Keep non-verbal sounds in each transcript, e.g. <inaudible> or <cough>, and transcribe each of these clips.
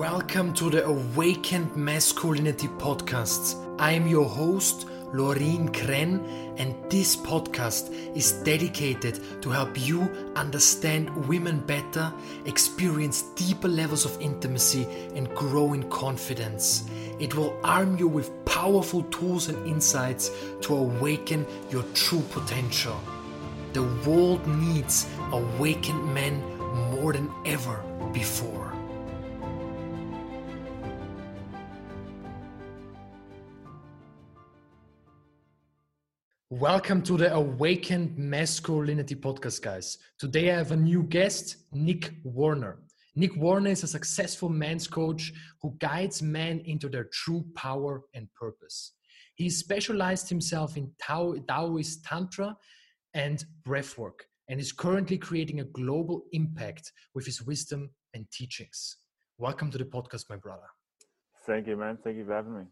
Welcome to the Awakened Masculinity Podcasts. I am your host, Laureen Kren, and this podcast is dedicated to help you understand women better, experience deeper levels of intimacy, and grow in confidence. It will arm you with powerful tools and insights to awaken your true potential. The world needs awakened men more than ever before. Welcome to the Awakened Masculinity podcast, guys. Today I have a new guest, Nic Warner. Nic Warner is a successful men's coach who guides men into their true power and purpose. He specialized himself in Tao, Taoist Tantra and breathwork and is currently creating a global impact with his wisdom and teachings. Welcome to the podcast, my brother. Thank you, man. Thank you for having me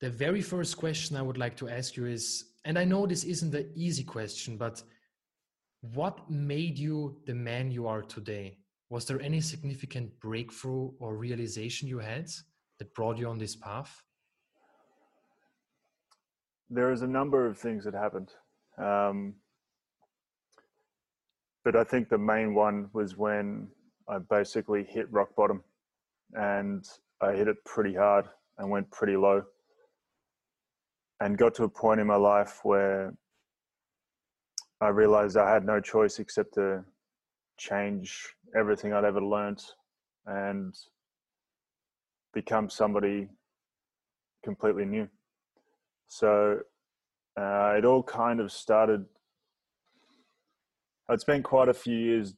the very first question I would like to ask you is, and I know this isn't an easy question, but what made you the man you are today? Was there any significant breakthrough or realization you had that brought you on this path? There is a number of things that happened. Um, but I think the main one was when I basically hit rock bottom and I hit it pretty hard and went pretty low and got to a point in my life where I realized I had no choice except to change everything I'd ever learned and become somebody completely new. So uh, it all kind of started. I'd spent quite a few years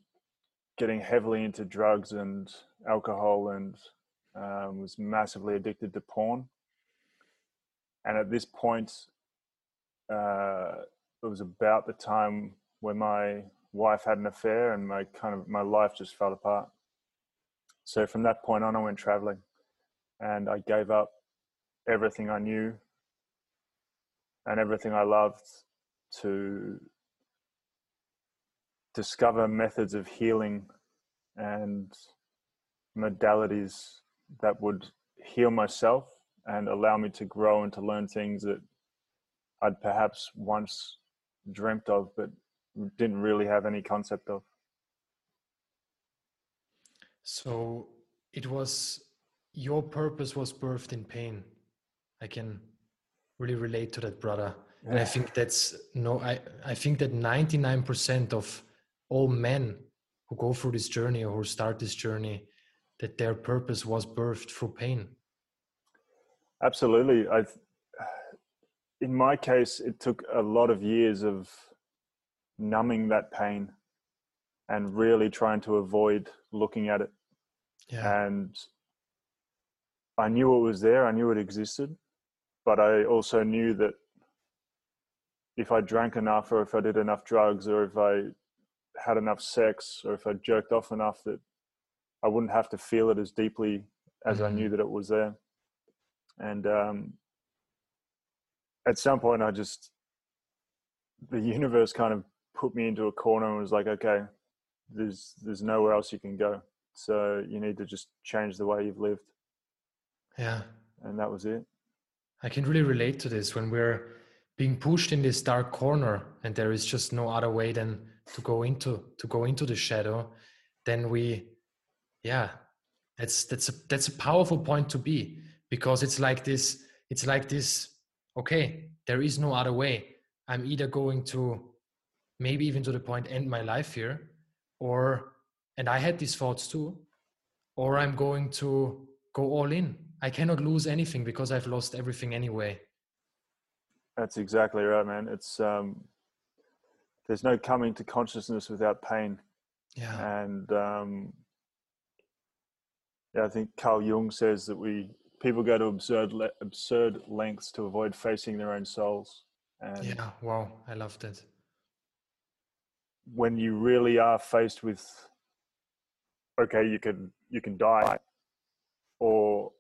getting heavily into drugs and alcohol and um, was massively addicted to porn and at this point, uh, it was about the time when my wife had an affair and my kind of my life just fell apart. So from that point on, I went traveling, and I gave up everything I knew and everything I loved to discover methods of healing and modalities that would heal myself and allow me to grow and to learn things that I'd perhaps once dreamt of, but didn't really have any concept of. So it was your purpose was birthed in pain. I can really relate to that, brother. And I think that's no, I, I think that 99% of all men who go through this journey or who start this journey, that their purpose was birthed through pain. Absolutely. I, in my case, it took a lot of years of numbing that pain and really trying to avoid looking at it. Yeah. And I knew it was there. I knew it existed, but I also knew that if I drank enough, or if I did enough drugs, or if I had enough sex, or if I jerked off enough, that I wouldn't have to feel it as deeply as mm-hmm. I knew that it was there and um, at some point i just the universe kind of put me into a corner and was like okay there's there's nowhere else you can go. So you need to just change the way you've lived. Yeah. And that was it. I can really relate to this when we're being pushed in this dark corner and there is just no other way than to go into to go into the shadow then we yeah that's that's a that's a powerful point to be because it's like this it's like this okay there is no other way. I'm either going to maybe even to the point end my life here or and i had these thoughts too or i'm going to go all in. I cannot lose anything because i've lost everything anyway. That's exactly right man. It's um there's no coming to consciousness without pain. Yeah. And um yeah i think carl jung says that we people go to absurd absurd lengths to avoid facing their own souls. And yeah, wow, I love that. When you really are faced with, okay, you can you can die, or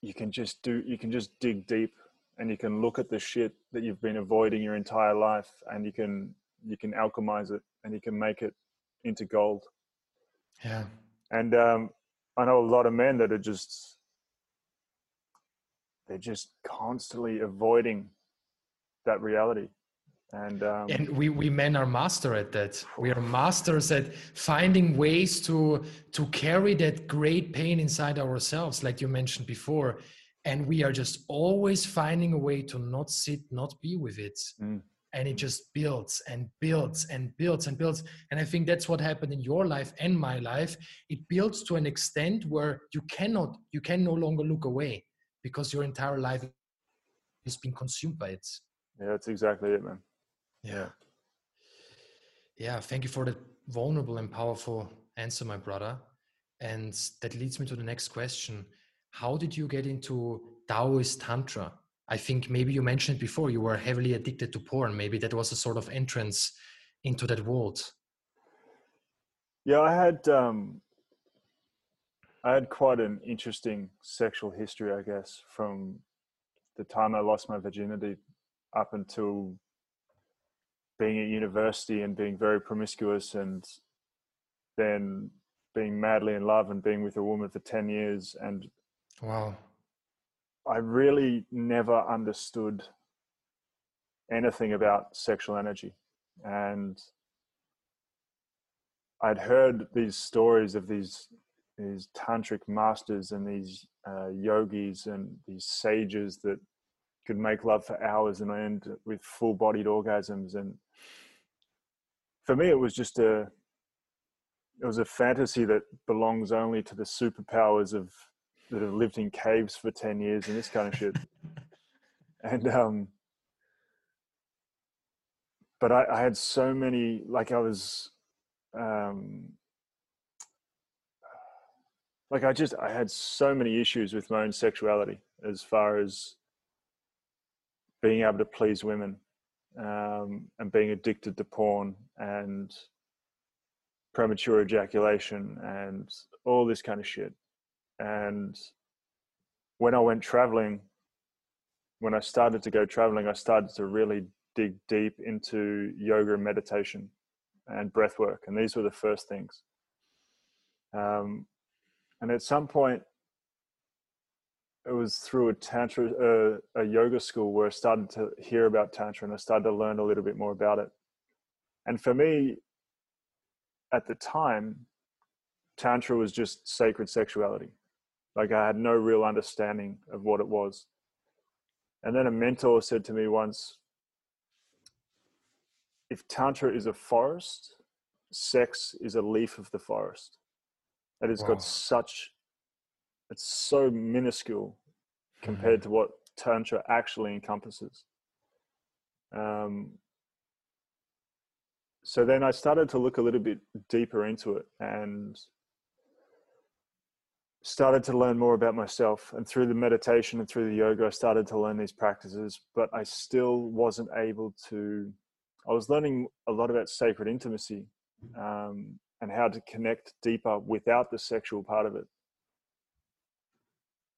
you can just do you can just dig deep and you can look at the shit that you've been avoiding your entire life and you can you can alchemize it and you can make it into gold yeah and um, I know a lot of men that are just they're just constantly avoiding that reality. And um, and we we men are master at that. We are masters at finding ways to to carry that great pain inside ourselves like you mentioned before. And we are just always finding a way to not sit not be with it. Mm. and it just builds and builds and builds and builds. And i think that's what happened in your life and my life. It builds to an extent where you cannot you can no longer look away because your entire life is being consumed by it yeah that's exactly it man yeah. Yeah. Thank you for that vulnerable and powerful answer, my brother. And that leads me to the next question. How did you get into Taoist Tantra? I think maybe you mentioned before you were heavily addicted to porn. Maybe that was a sort of entrance into that world. Yeah, I had um, I had quite an interesting sexual history, I guess, from the time I lost my virginity up until being at university and being very promiscuous and then being madly in love and being with a woman for 10 years. And wow. I really never understood anything about sexual energy. And i'd heard these stories of these these tantric masters and these uh, yogis and these sages that could make love for hours and end with full bodied orgasms. And for me, it was just a it was a fantasy that belongs only to the superpowers of that have lived in caves for 10 years and this kind of shit. <laughs> And um but I, I had so many like i was um like i just i had so many issues with my own sexuality as far as being able to please women um, and being addicted to porn and premature ejaculation and all this kind of shit. And when I went traveling, when I started to go traveling, I started to really dig deep into yoga and meditation and breath work. And these were the first things. Um, and at some point, it was through a tantra uh, a yoga school where i started to hear about tantra and i started to learn a little bit more about it. And for me at the time tantra was just sacred sexuality. Like i had no real understanding of what it was. And then a mentor said to me once if tantra is a forest sex is a leaf of the forest that has wow. got such it's so minuscule compared mm-hmm. to what tantra actually encompasses um, so then i started to look a little bit deeper into it and started to learn more about myself and through the meditation and through the yoga i started to learn these practices but i still wasn't able to i was learning a lot about sacred intimacy um, and how to connect deeper without the sexual part of it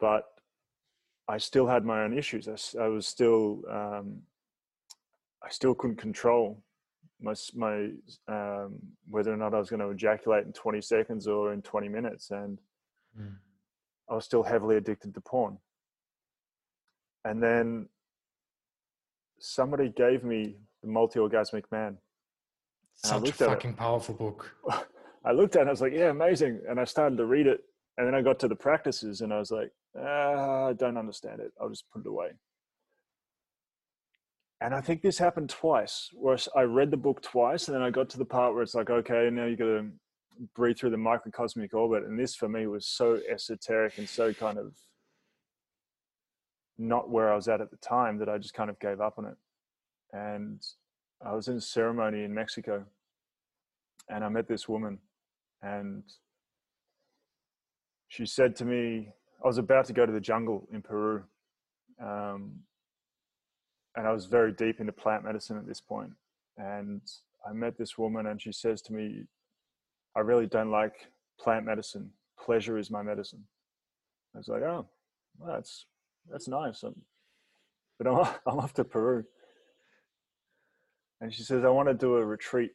but I still had my own issues. I, I was still, um, I still couldn't control my my um, whether or not I was going to ejaculate in 20 seconds or in 20 minutes, and mm. I was still heavily addicted to porn. And then somebody gave me the multi-orgasmic man. Such a fucking powerful book. <laughs> I looked at it and I was like, yeah, amazing. And I started to read it. And then I got to the practices and I was like, uh, I don't understand it. I'll just put it away. And I think this happened twice, where I read the book twice, and then I got to the part where it's like, okay, now you've got to breathe through the microcosmic orbit. And this for me was so esoteric and so kind of not where I was at at the time that I just kind of gave up on it. And I was in a ceremony in Mexico, and I met this woman, and she said to me, I was about to go to the jungle in Peru, um, and I was very deep into plant medicine at this point. And I met this woman, and she says to me, "I really don't like plant medicine. Pleasure is my medicine." I was like, "Oh, well, that's that's nice." I'm, but I'm <laughs> I'm off to Peru, and she says, "I want to do a retreat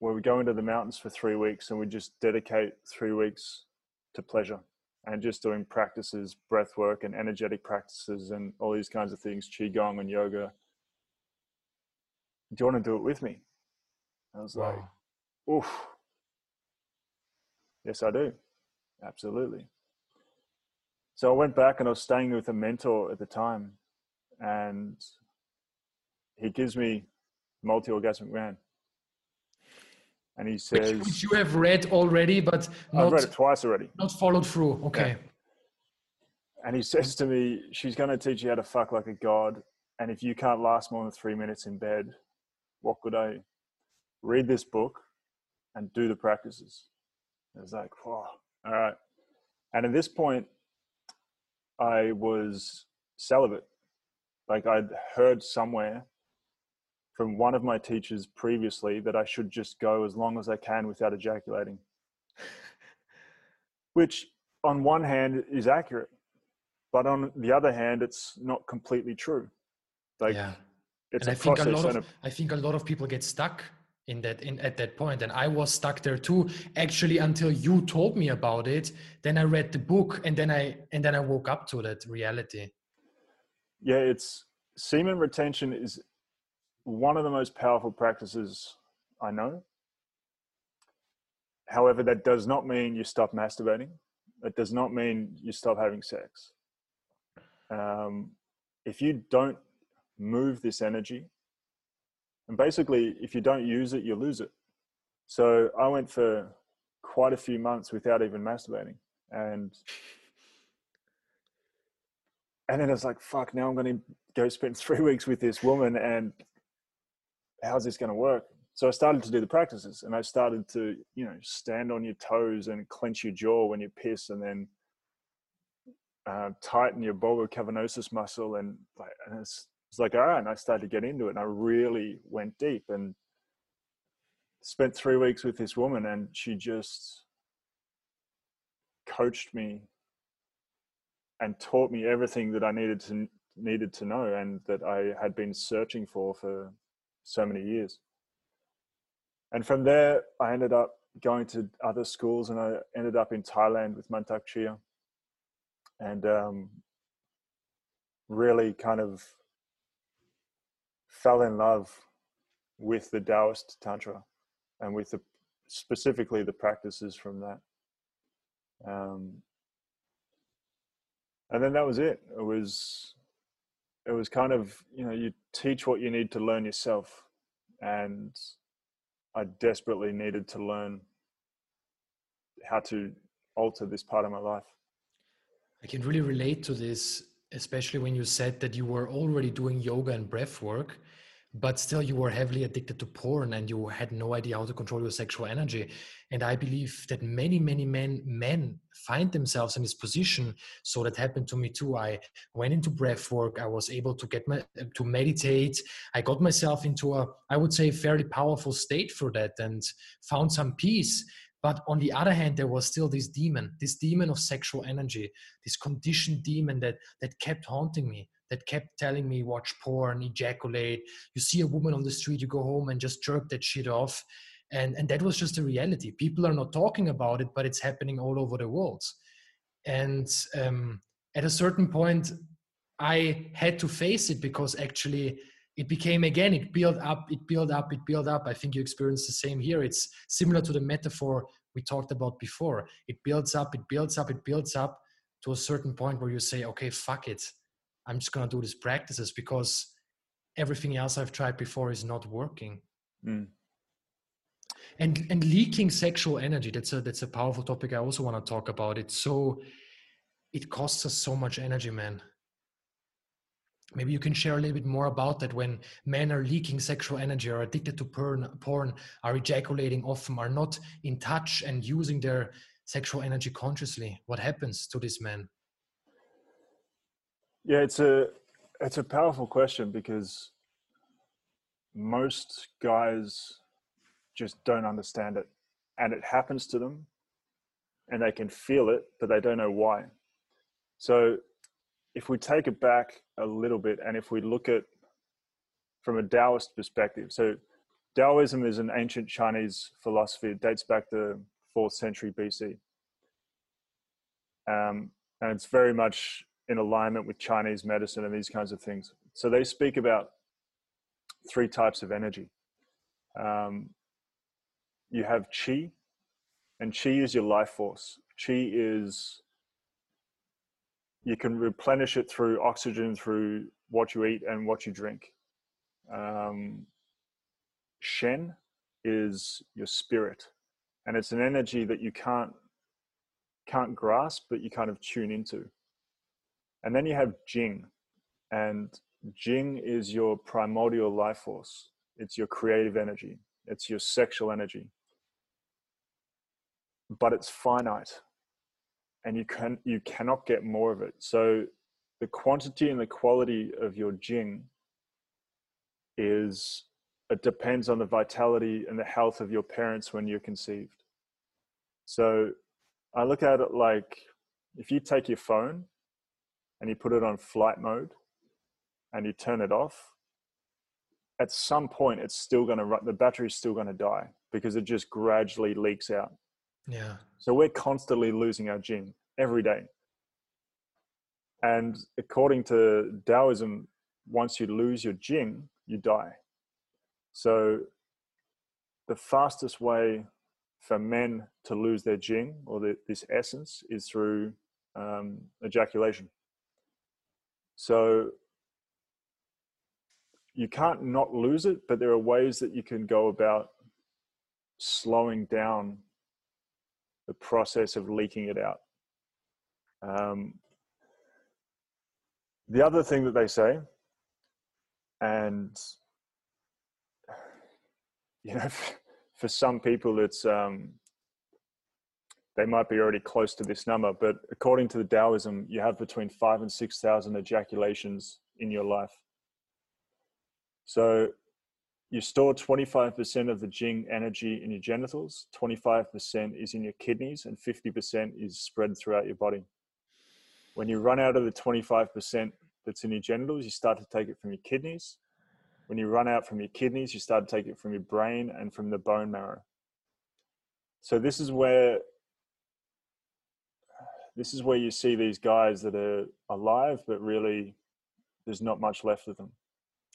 where we go into the mountains for three weeks and we just dedicate three weeks to pleasure and just doing practices, breath work and energetic practices and all these kinds of things, qigong and yoga. Do you want to do it with me? I was wow. like, oof. Yes, I do. Absolutely. So I went back and I was staying with a mentor at the time, and he gives me multi orgasmic man. And he says, which, which, you have read already, but not, I've read it twice already. Not followed through. Okay. Yeah. And he says to me, She's going to teach you how to fuck like a god. And if you can't last more than three minutes in bed, what could I read this book and do the practices? It was like, Whoa, all right. And at this point, I was celibate. Like I'd heard somewhere from one of my teachers previously that I should just go as long as I can without ejaculating. <laughs> Which, on one hand, is accurate, but on the other hand, it's not completely true. Like, yeah. it's and a I think a lot of, I think a lot of people get stuck in that in at that point and i was stuck there too actually until you told me about it then i read the book and then i and then i woke up to that reality yeah it's semen retention is one of the most powerful practices i know however that does not mean you stop masturbating it does not mean you stop having sex um, if you don't move this energy and basically, if you don't use it, you lose it. So I went for quite a few months without even masturbating. And and then it's like, fuck, now I'm going to go spend <laughs> three weeks with this woman and how's this going to work? So I started to do the practices and I started to, you know, stand on your toes and clench your jaw when you piss and then uh, tighten your bulbocavernosus muscle. And, like, and it's, it's like, all right. And I started to get into it and I really went deep and spent three weeks with this woman and she just coached me and taught me everything that I needed to needed to know and that I had been searching for for so many years. And from there, I ended up going to other schools, and I ended up in Thailand with Mantak Chia, and um, really kind of fell in love with the Taoist Tantra and with the specifically the practices from that. Um, and then that was it. It was it was kind of you know you teach what you need to learn yourself, and I desperately needed to learn how to alter this part of my life. I can really relate to this especially when you said that you were already doing yoga and breath work but still you were heavily addicted to porn and you had no idea how to control your sexual energy. And i believe that many many men men find themselves in this position. So that happened to me too. I went into breath work. I was able to get my to meditate. I got myself into a i would say fairly powerful state for that and found some peace. But on the other hand, there was still this demon, this demon of sexual energy, this conditioned demon that that kept haunting me, that kept telling me watch porn, ejaculate. You see a woman on the street, you go home and just jerk that shit off. And and that was just a reality. People are not talking about it, but it's happening all over the world. And um, at a certain point, I had to face it because actually it became again it built up it built up it built up i think you experienced the same here it's similar to the metaphor we talked about before it builds up it builds up it builds up to a certain point where you say okay fuck it i'm just going to do these practices because everything else i've tried before is not working. Mm. and and leaking sexual energy that's a that's a powerful topic i also want to talk about. It's so it costs us so much energy man. Maybe you can share a little bit more about that when men are leaking sexual energy are addicted to porn, porn are ejaculating often are not in touch and using their sexual energy consciously. What happens to these men yeah it's a it's a powerful question because most guys just don't understand it and it happens to them and they can feel it but they don't know why so if we take it back a little bit and if we look at from a Taoist perspective, so Taoism is an ancient Chinese philosophy. It dates back to fourth century BC. um, and it's very much in alignment with Chinese medicine and these kinds of things. So they speak about three types of energy. Um, you have qi, and qi is your life force. Qi is you can replenish it through oxygen, through what you eat and what you drink. Um, shen is your spirit, and it's an energy that you can't can't grasp, but you kind of tune into. And then you have Jing, and Jing is your primordial life force. It's your creative energy. It's your sexual energy. But it's finite, and you can you cannot get more of it. So the quantity and the quality of your Jing is it depends on the vitality and the health of your parents when you're conceived. So I look at it like if you take your phone and you put it on flight mode and you turn it off, at some point it's still going to run, the battery's still going to die because it just gradually leaks out. Yeah. So we're constantly losing our Jing every day. And according to Taoism, once you lose your Jing, you die. So the fastest way for men to lose their Jing or the, this essence is through um, ejaculation. So you can't not lose it, but there are ways that you can go about slowing down the process of leaking it out. Um, the other thing that they say, and <sighs> you know, <laughs> for some people, it's um, they might be already close to this number, but according to the Taoism, you have between five and six thousand ejaculations in your life. So you store 25% of the Jing energy in your genitals, 25% is in your kidneys, and 50% is spread throughout your body. When you run out of the 25% that's in your genitals, you start to take it from your kidneys. When you run out from your kidneys, you start to take it from your brain and from the bone marrow. So this is where this is where you see these guys that are alive, but really there's not much left of them.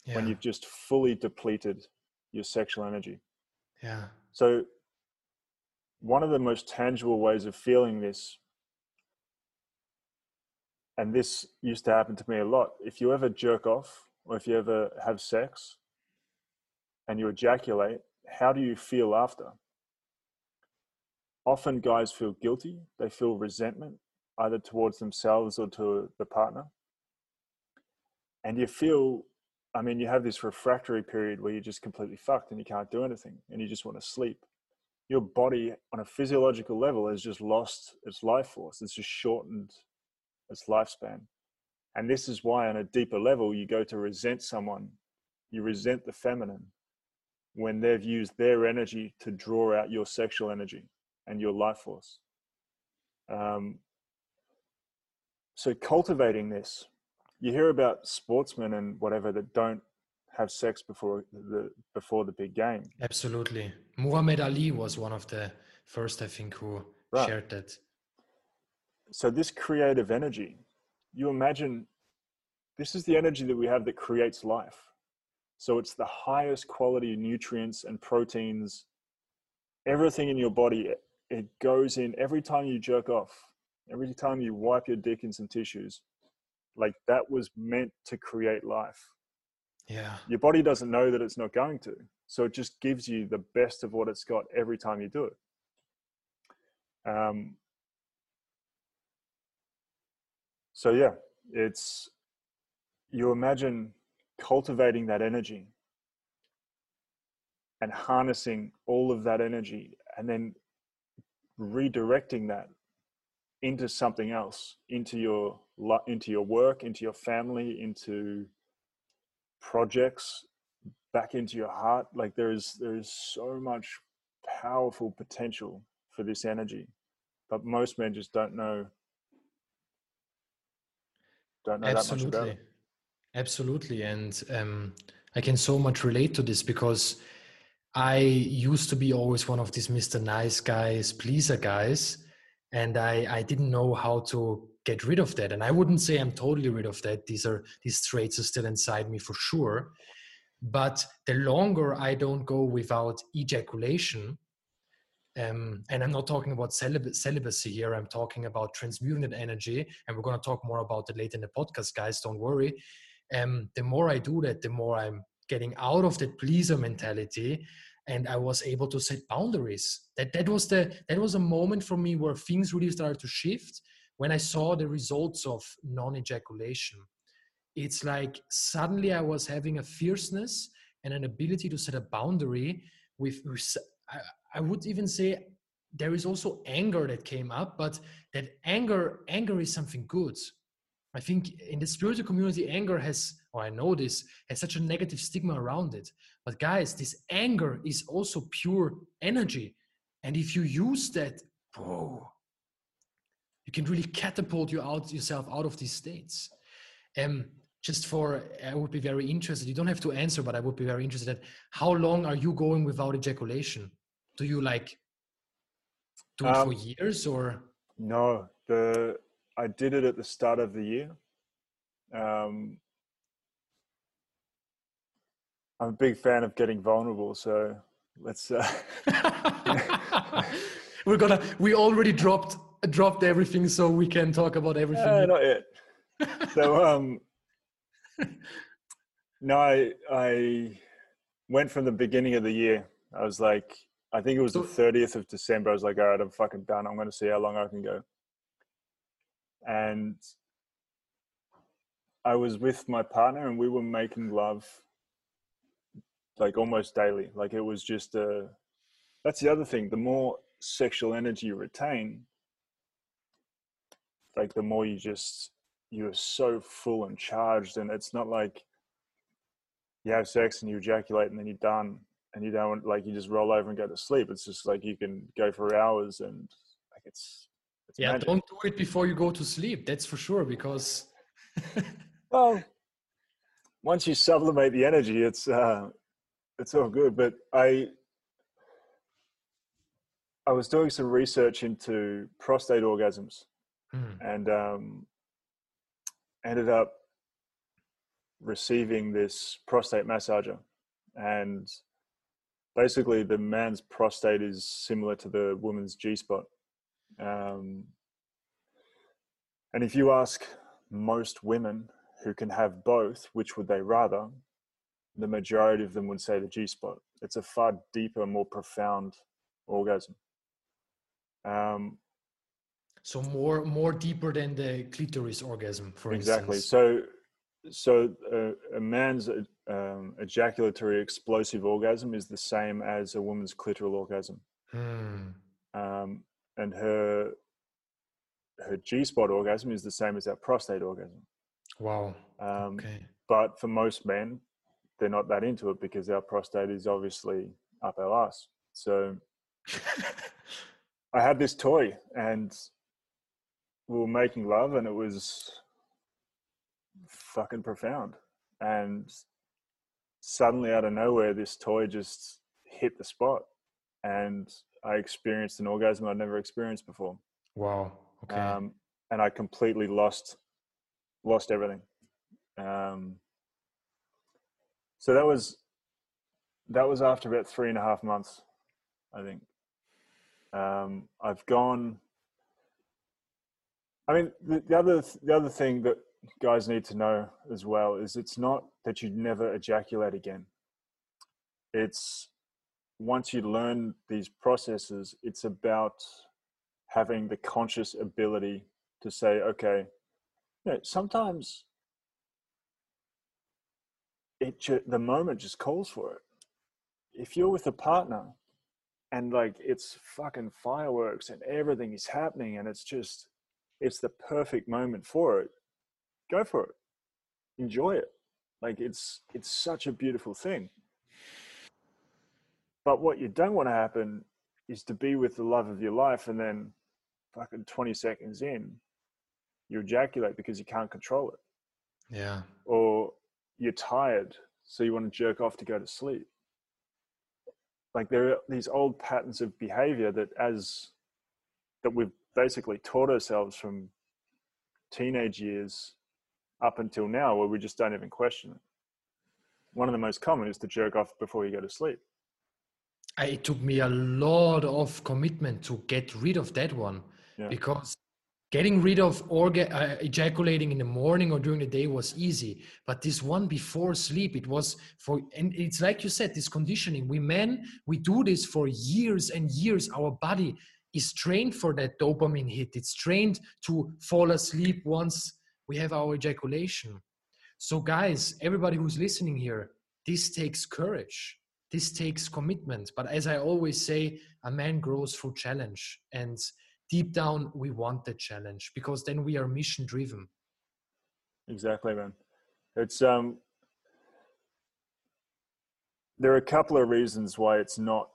Yeah. When you've just fully depleted your sexual energy. Yeah. So one of the most tangible ways of feeling this and this used to happen to me a lot. If you ever jerk off or if you ever have sex and you ejaculate, how do you feel after? Often guys feel guilty, they feel resentment either towards themselves or to the partner. And you feel, I mean, you have this refractory period where you're just completely fucked and you can't do anything and you just want to sleep. Your body, on a physiological level, has just lost its life force. It's just shortened its lifespan. And this is why, on a deeper level, you go to resent someone. You resent the feminine when they've used their energy to draw out your sexual energy and your life force. Um, so, cultivating this, you hear about sportsmen and whatever that don't have sex before the before the big game. Absolutely, Muhammad Ali was one of the first, I think, who right. shared that so this creative energy you imagine this is the energy that we have that creates life so it's the highest quality nutrients and proteins everything in your body it, it goes in every time you jerk off every time you wipe your dick in some tissues like that was meant to create life. Yeah. Your body doesn't know that it's not going to so it just gives you the best of what it's got every time you do it. Um, so yeah it's you imagine cultivating that energy and harnessing all of that energy and then redirecting that into something else into your into your work into your family into projects back into your heart like there is there is so much powerful potential for this energy but most men just don't know don't know Absolutely. that much about it. Absolutely. And um, I can so much relate to this because I used to be always one of these Mr. Nice guys, pleaser guys. And I, I didn't know how to get rid of that. And I wouldn't say I'm totally rid of that. These are these traits are still inside me for sure. But the longer I don't go without ejaculation, um, and I'm not talking about celib- celibacy here. I'm talking about transmuting that energy, and we're going to talk more about it later in the podcast, guys. Don't worry. Um, the more I do that, the more I'm getting out of that pleaser mentality and I was able to set boundaries. That that was the that was a moment for me where things really started to shift when I saw the results of non-ejaculation. It's like suddenly I was having a fierceness and an ability to set a boundary with, with I, I would even say there is also anger that came up, but that anger anger is something good. I think in the spiritual community, anger has, or I know this, has such a negative stigma around it. But guys, this anger is also pure energy. And if you use that, whoa, you can really catapult you out yourself out of these states. Um, just for, I would be very interested. You don't have to answer, but I would be very interested. At how long are you going without ejaculation? Do you like do it um, for years or? No, the I did it at the start of the year. Um, I'm a big fan of getting vulnerable, so let's. Uh, <laughs> We're gonna. We already dropped dropped everything, so we can talk about everything. Uh, not yet. so um, <laughs> no, I I went from the beginning of the year. I was like, I think it was the 30th of December. I was like, all right, I'm fucking done. I'm going to see how long I can go and I was with my partner and we were making love like almost daily. Like it was just a that's the other thing. The more sexual energy you retain, like the more you just you're so full and charged and it's not like you have sex and you ejaculate and then you're done and you don't like you just roll over and go to sleep. It's just like you can go for hours and like it's it's yeah, magic. don't do it before you go to sleep. That's for sure. Because <laughs> well, once you sublimate the energy, it's uh, it's all good. But I I was doing some research into prostate orgasms, mm. and um, ended up receiving this prostate massager, and basically the man's prostate is similar to the woman's G spot. Um, and if you ask most women who can have both, which would they rather? The majority of them would say the G spot. It's a far deeper, more profound orgasm. Um, so more more deeper than the clitoris orgasm, for example. exactly. Instance. So so uh, a man's um, ejaculatory explosive orgasm is the same as a woman's clitoral orgasm. Hmm. Um, and her her G spot orgasm is the same as that prostate orgasm. Wow. Um, okay. But for most men, they're not that into it because our prostate is obviously up our ass. So <laughs> I had this toy and we were making love and it was fucking profound. And suddenly out of nowhere, this toy just hit the spot. And I experienced an orgasm I'd never experienced before. Wow. Okay. Um, and I completely lost lost everything. Um, so that was that was after about three and a half months, I think. Um, I've gone. I mean, the, the other the other thing that guys need to know as well is it's not that you never ejaculate again. It's once you learn these processes, it's about having the conscious ability to say, okay, you know, sometimes it the moment just calls for it. If you're with a partner and like it's fucking fireworks and everything is happening and it's just it's the perfect moment for it, go for it. Enjoy it. Like it's it's such a beautiful thing. But what you don't want to happen is to be with the love of your life and then fucking 20 seconds in, you ejaculate because you can't control it. Yeah. Or you're tired, so you want to jerk off to go to sleep. Like there are these old patterns of behavior that as that we've basically taught ourselves from teenage years up until now where we just don't even question it. One of the most common is to jerk off before you go to sleep. It took me a lot of commitment to get rid of that one yeah. because getting rid of orga- uh, ejaculating in the morning or during the day was easy but this one before sleep it was for and it's like you said this conditioning we men we do this for years and years our body is trained for that dopamine hit. It's trained to fall asleep once we have our ejaculation. So, guys, everybody who's listening here, this takes courage. This takes commitment. But as I always say, a man grows through challenge. And deep down, we want the challenge because then we are mission driven. Exactly, man. It's um there are a couple of reasons why it's not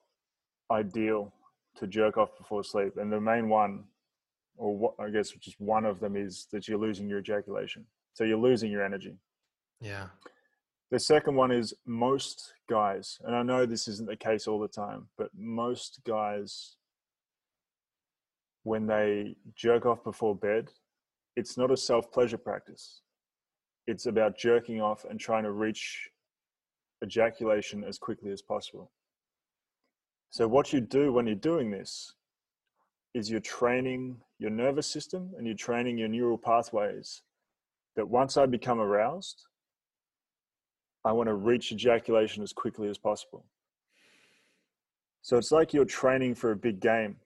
ideal to jerk off before sleep, and the main one, or what I guess just one of them, is that you're losing your ejaculation. So you're losing your energy. Yeah. The second one is most guys, and I know this isn't the case all the time, but most guys, when they jerk off before bed, it's not a self pleasure practice. It's about jerking off and trying to reach ejaculation as quickly as possible. So, what you do when you're doing this is you're training your nervous system and you're training your neural pathways that once I become aroused, I want to reach ejaculation as quickly as possible. So, it's like you're training for a big game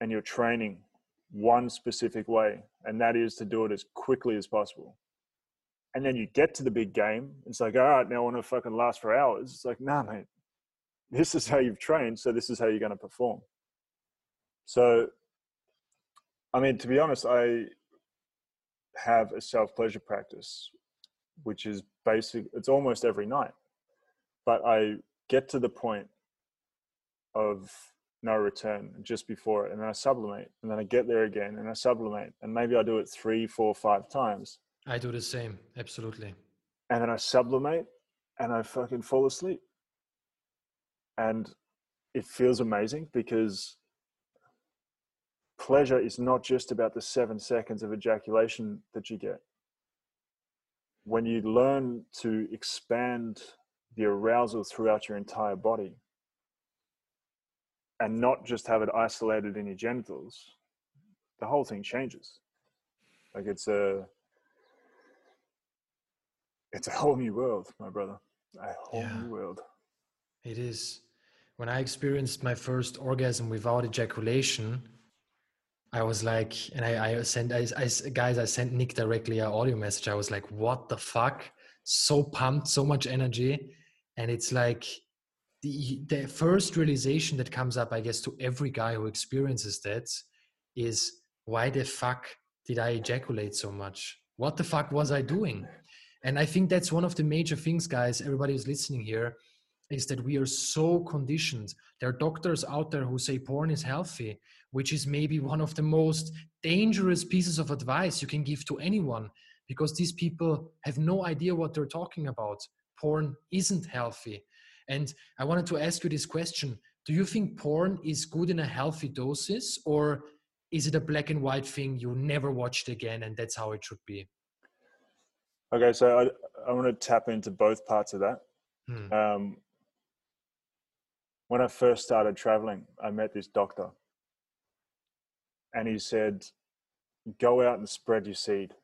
and you're training one specific way, and that is to do it as quickly as possible. And then you get to the big game, it's like, all right, now I want to fucking last for hours. It's like, nah, mate, this is how you've trained, so this is how you're going to perform. So, I mean, to be honest, I have a self pleasure practice, which is basic, it's almost every night. But I get to the point of no return just before it, and then I sublimate, and then I get there again, and I sublimate, and maybe I do it three, four, five times. I do the same, absolutely. And then I sublimate, and I fucking fall asleep and it feels amazing because pleasure is not just about the seven seconds of ejaculation that you get. When you learn to expand the arousal throughout your entire body and not just have it isolated in your genitals, the whole thing changes. Like it's a it's a whole new world, my brother. A whole yeah. new world. It is when I experienced my first orgasm without ejaculation, I was like, and I, I sent, I, I, guys, I sent Nic directly an audio message. I was like, what the fuck? So pumped, so much energy. And it's like the, the first realization that comes up, I guess, to every guy who experiences that is why the fuck did I ejaculate so much? What the fuck was I doing? And I think that's one of the major things, guys, everybody who's listening here is that we are so conditioned. There are doctors out there who say porn is healthy, which is maybe one of the most dangerous pieces of advice you can give to anyone because these people have no idea what they're talking about. Porn isn't healthy. And I wanted to ask you this question Do you think porn is good in a healthy doses, or is it a black and white thing you never watched again and that's how it should be? Okay, so I, I want to tap into both parts of that. Hmm. Um, when I first started traveling, I met this doctor and he said, Go out and spread your seed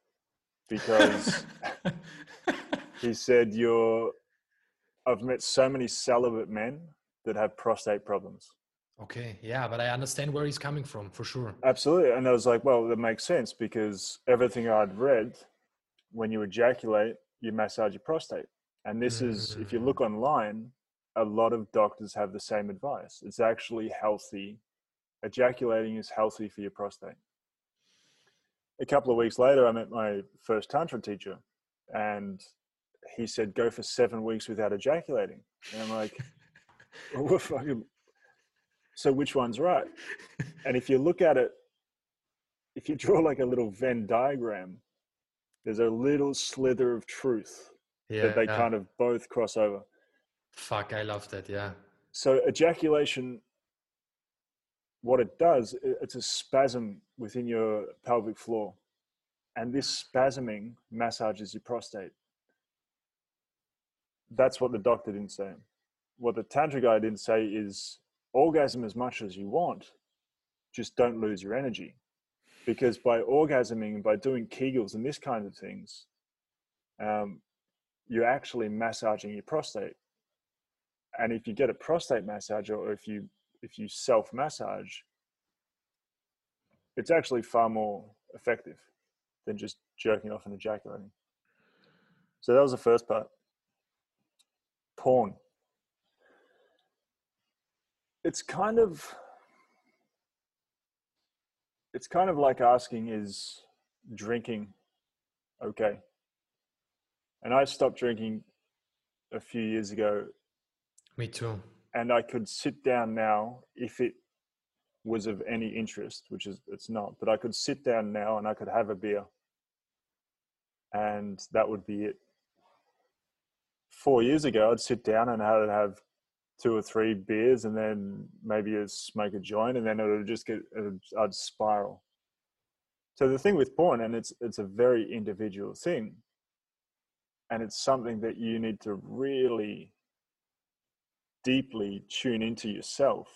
because <laughs> he said, You're, I've met so many celibate men that have prostate problems. Okay, yeah, but I understand where he's coming from for sure. Absolutely. And I was like, Well, that makes sense because everything I'd read, when you ejaculate, you massage your prostate. And this mm-hmm. is, if you look mm. online, a lot of doctors have the same advice. It's actually healthy. Ejaculating is healthy for your prostate. A couple of weeks later, I met my first Tantra teacher, and he said, Go for seven weeks without ejaculating. And I'm like, <laughs> well, fucking... So, which one's right? And if you look at it, if you draw like a little Venn diagram, there's a little slither of truth yeah, that they yeah. kind of both cross over. Fuck, I love that. Yeah. So ejaculation what it does, it's a spasm within your pelvic floor. And this spasming massages your prostate. That's what the doctor didn't say. What the Tantra guy didn't say is orgasm as much as you want, just don't lose your energy. Because by orgasming, by doing Kegels and this kind of things, um, you're actually massaging your prostate. And if you get a prostate massage or if you if you self massage, it's actually far more effective than just jerking off and ejaculating. So that was the first part. Porn. It's kind of it's kind of like asking is drinking okay? And I stopped drinking a few years ago. Me too and I could sit down now if it was of any interest, which is it's not, but I could sit down now and I could have a beer and that would be it. Four years ago, I'd sit down and I'd have two or three beers and then maybe a smoke a joint and then it would just get, I'd spiral. So the thing with porn, and it's, it's a very individual thing, and it's something that you need to really deeply tune into yourself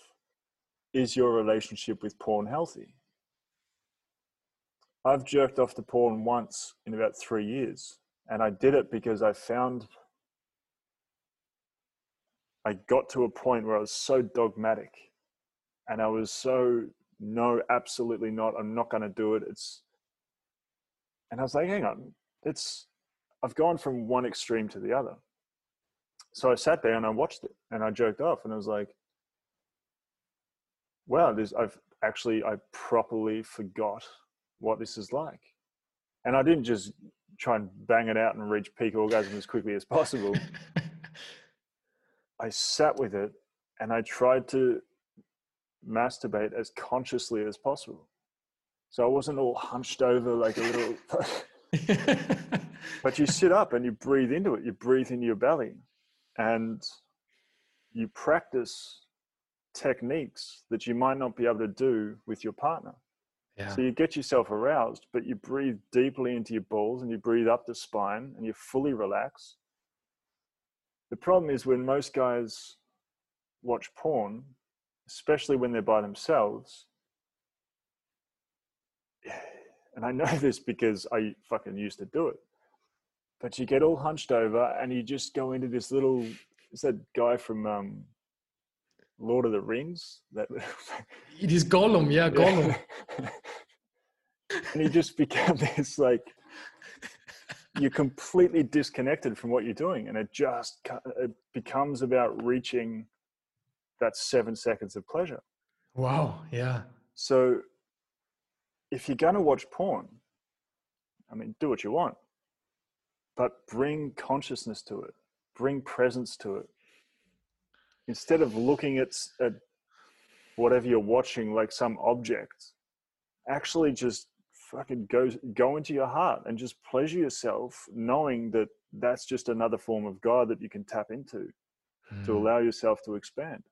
is your relationship with porn healthy? I've jerked off to porn once in about three years, and I did it because I found I got to a point where I was so dogmatic and I was so, no, absolutely not. I'm not going to do it. It's, and I was like, hang on, it's, I've gone from one extreme to the other so I sat there and I watched it and I jerked off and I was like, wow, this I've actually I properly forgot what this is like. And I didn't just try and bang it out and reach peak orgasm as quickly as possible. <laughs> I sat with it and I tried to masturbate as consciously as possible. So I wasn't all hunched over like a little <laughs> <laughs> but you sit up and you breathe into it. You breathe into your belly and you practice techniques that you might not be able to do with your partner. Yeah. So you get yourself aroused, but you breathe deeply into your balls and you breathe up the spine and you fully relax. The problem is when most guys watch porn, especially when they're by themselves, <sighs> and I know <laughs> this because I fucking used to do it but you get all hunched over and you just go into this little is that guy from um, Lord of the Rings? That it is Gollum yeah <laughs> Gollum. <laughs> And you just become this like you're completely disconnected from what you're doing and it just it becomes about reaching that seven seconds of pleasure wow yeah so if you're going to watch porn i mean do what you want but bring consciousness to it, bring presence to it. Instead of looking at, at whatever you're watching like some object, actually just fucking go go into your heart and just pleasure yourself, knowing that that's just another form of God that you can tap into mm. to hmm. allow yourself to expand.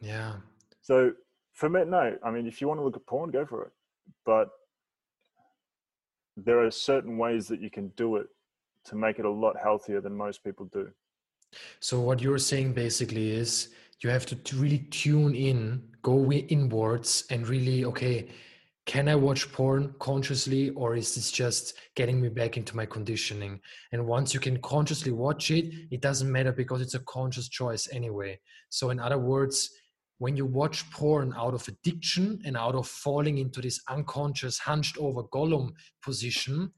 Yeah. So for me, no. I mean, if you want to look at porn, go for it. But there are certain ways that you can do it to make it a lot healthier than most people do. So what you're saying basically is you have to really tune in, go inwards, and really okay. Can I watch porn consciously, or is this just getting me back into my conditioning? And once you can consciously watch it, it doesn't matter because it's a conscious choice anyway. So, in other words, when you watch porn out of addiction and out of falling into this unconscious, hunched over Gollum position,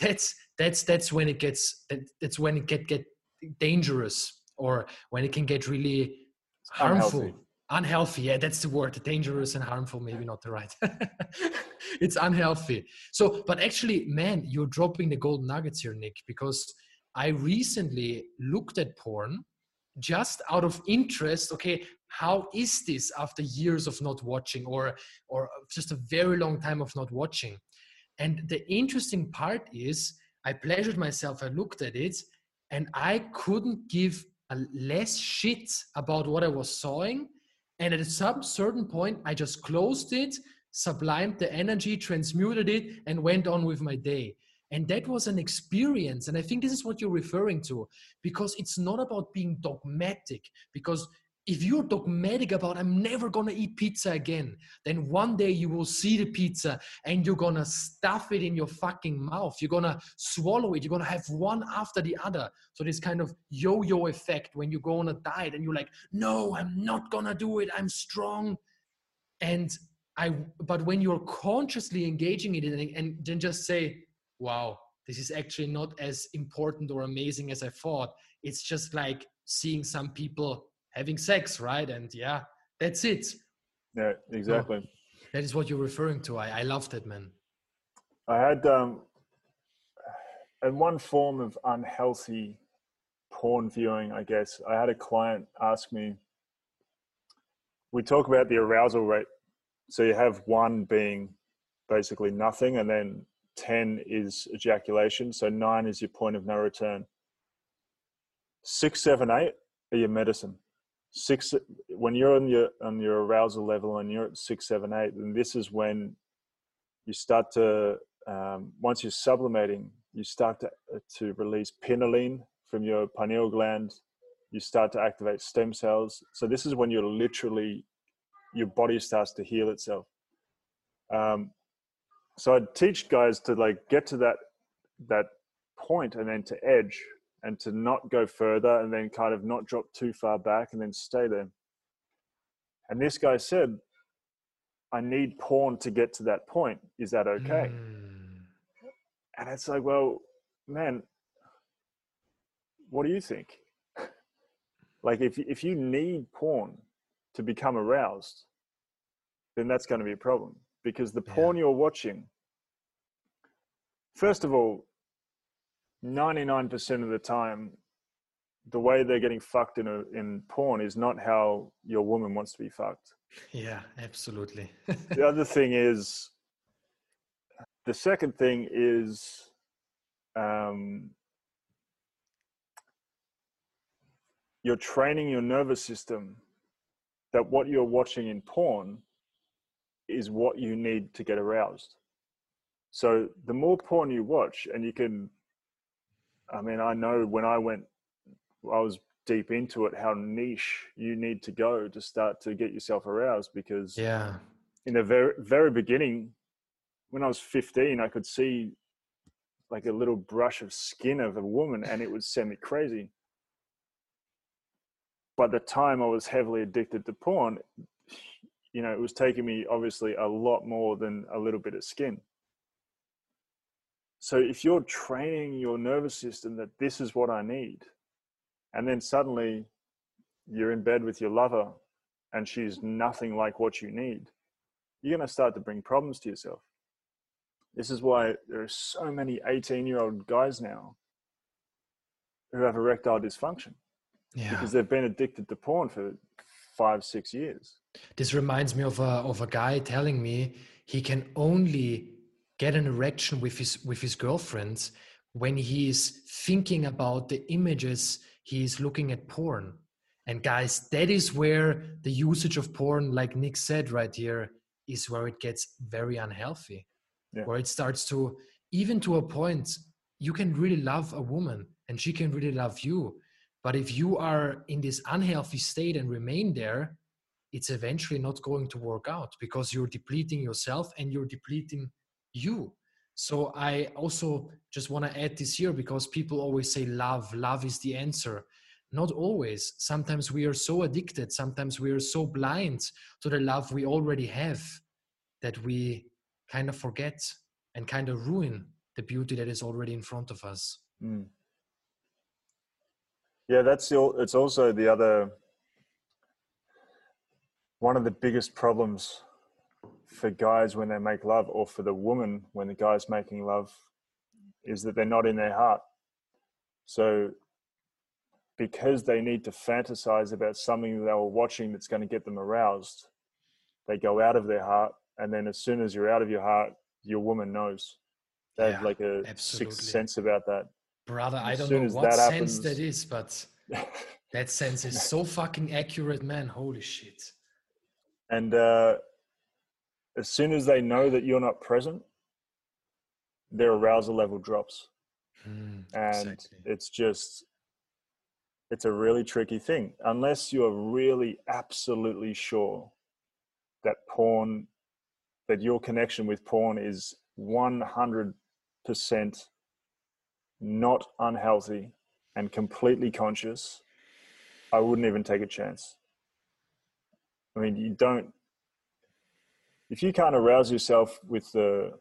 that's that's that's when it gets that, that's when it get get dangerous or when it can get really harmful unhealthy. Unhealthy. Yeah that's the word. Dangerous and harmful maybe not the right. <laughs> It's unhealthy. So but actually man you're dropping the golden nuggets here Nic because i recently looked at porn just out of interest. Okay how is this after years of not watching or or just a very long time of not watching? And the interesting part is, I pleasured myself, I looked at it, and I couldn't give a less shit about what I was sawing And at some certain point, I just closed it, sublimed the energy, transmuted it, and went on with my day. And that was an experience. And I think this is what you're referring to, because it's not about being dogmatic. Because if you're dogmatic about, I'm never to eat pizza again, then one day you will see the pizza and you're to stuff it in your fucking mouth. You're to swallow it. You're to have one after the other. So, this kind of yo yo effect when you go on a diet and you're like, no, I'm not to do it. I'm strong. And I, but when you're consciously engaging in it and, and then just say, wow, this is actually not as important or amazing as I thought. It's just like seeing some people having sex, right? And yeah, that's it. Yeah, exactly. So that is what you're referring to. I, I love that, man. I had um, in one form of unhealthy porn viewing, I guess. I had a client ask me. We talk about the arousal rate. So you have one being basically nothing, and then 10 is ejaculation. So nine is your point of no return. Six, seven, eight are your medicine. Six, when you're on your on your arousal level and you're at six, seven, eight, then this is when you start to um, once you're sublimating, you start to to release pinoline from your pineal gland. You start to activate stem cells. So this is when you're literally your body starts to heal itself. Um, so I'd teach guys to like get to that that point and then to edge and to not go further and then kind of not drop too far back and then stay there. And this guy said, I need porn to get to that point. Is that okay? Mm. And it's like, well, man, what do you think? <laughs> like if if you need porn to become aroused, then that's going to be a problem because the porn yeah. you're watching, first of all, 99% of the time, the way they're getting fucked in a, in porn is not how your woman wants to be fucked. Yeah, absolutely. the <laughs> other thing is, the second thing is, um, you're training your nervous system that what you're watching in porn is what you need to get aroused. So the more porn you watch, and you can, I mean, I know when I went, I was deep into it, how niche you need to go to start to get yourself aroused because, yeah, in the very, very beginning, when I was 15, I could see like a little brush of skin of a woman and it would send me crazy. By the time I was heavily addicted to porn, you know, it was taking me obviously a lot more than a little bit of skin. So if you're training your nervous system that this is what I need, and then suddenly you're in bed with your lover and she's nothing like what you need, you're going to start to bring problems to yourself. This is why there are so many 18 year old guys now who have erectile dysfunction yeah. because they've been addicted to porn for five, six years. This reminds me of a of a guy telling me he can only get an erection with his with his girlfriends when he is thinking about the images he is looking at porn. And guys, that is where the usage of porn, like Nic said right here, is where it gets very unhealthy. Yeah. Where it starts to even to a point you can really love a woman and she can really love you. But if you are in this unhealthy state and remain there, it's eventually not going to work out because you're depleting yourself and you're depleting you. So I also just want to add this here because people always say love, love is the answer. Not always. Sometimes we are so addicted, sometimes we are so blind to the love we already have that we kind of forget and kind of ruin the beauty that is already in front of us. Mm. Yeah, that's the, it's also the other one of the biggest problems for guys when they make love or for the woman when the guy's making love is that they're not in their heart. So because they need to fantasize about something that they were watching that's going to get them aroused they go out of their heart and then as soon as you're out of your heart your woman knows. They yeah, have like a absolutely. sixth sense about that. Brother i don't know what that sense that is but <laughs> that sense is so fucking accurate man. Holy shit. And uh, as soon as they know that you're not present, their arousal level drops. Mm, and exactly. it's just, it's a really tricky thing. Unless you're really absolutely sure that porn, that your connection with porn is 100% not unhealthy and completely conscious, I wouldn't even take a chance. I mean, you don't. If you can't arouse yourself with the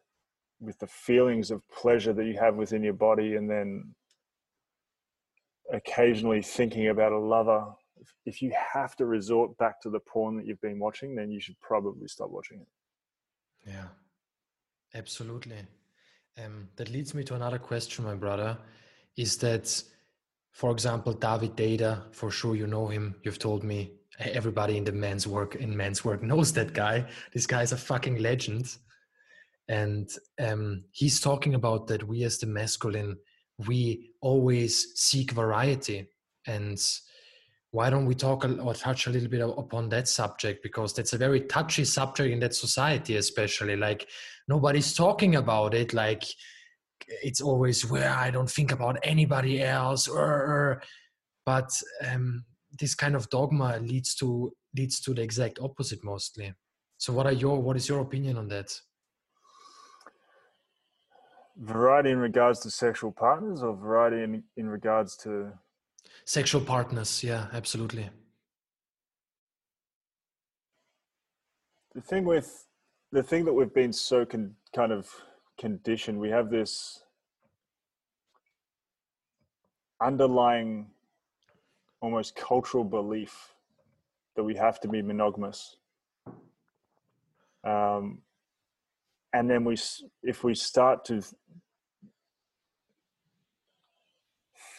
with the feelings of pleasure that you have within your body, and then occasionally thinking about a lover, if, you have to resort back to the porn that you've been watching, then you should probably stop watching it. Yeah, absolutely. Um, that leads me to another question, my brother. Is that, for example, David Deida For sure, you know him. You've told me everybody in the men's work in men's work knows that guy. This guy is a fucking legend, and um, he's talking about that we as the masculine we always seek variety. And why don't we talk or touch a little bit upon that subject? Because that's a very touchy subject in that society especially. Like nobody's talking about it. Like it's always where i don't think about anybody else. Or, but um, this kind of dogma leads to leads to the exact opposite mostly. So what are your what is your opinion on that? Variety in regards to sexual partners or variety in, in regards to sexual partners yeah absolutely. The thing with the thing that we've been so con, kind of conditioned we have this underlying almost cultural belief that we have to be monogamous. Um, and then we if we start to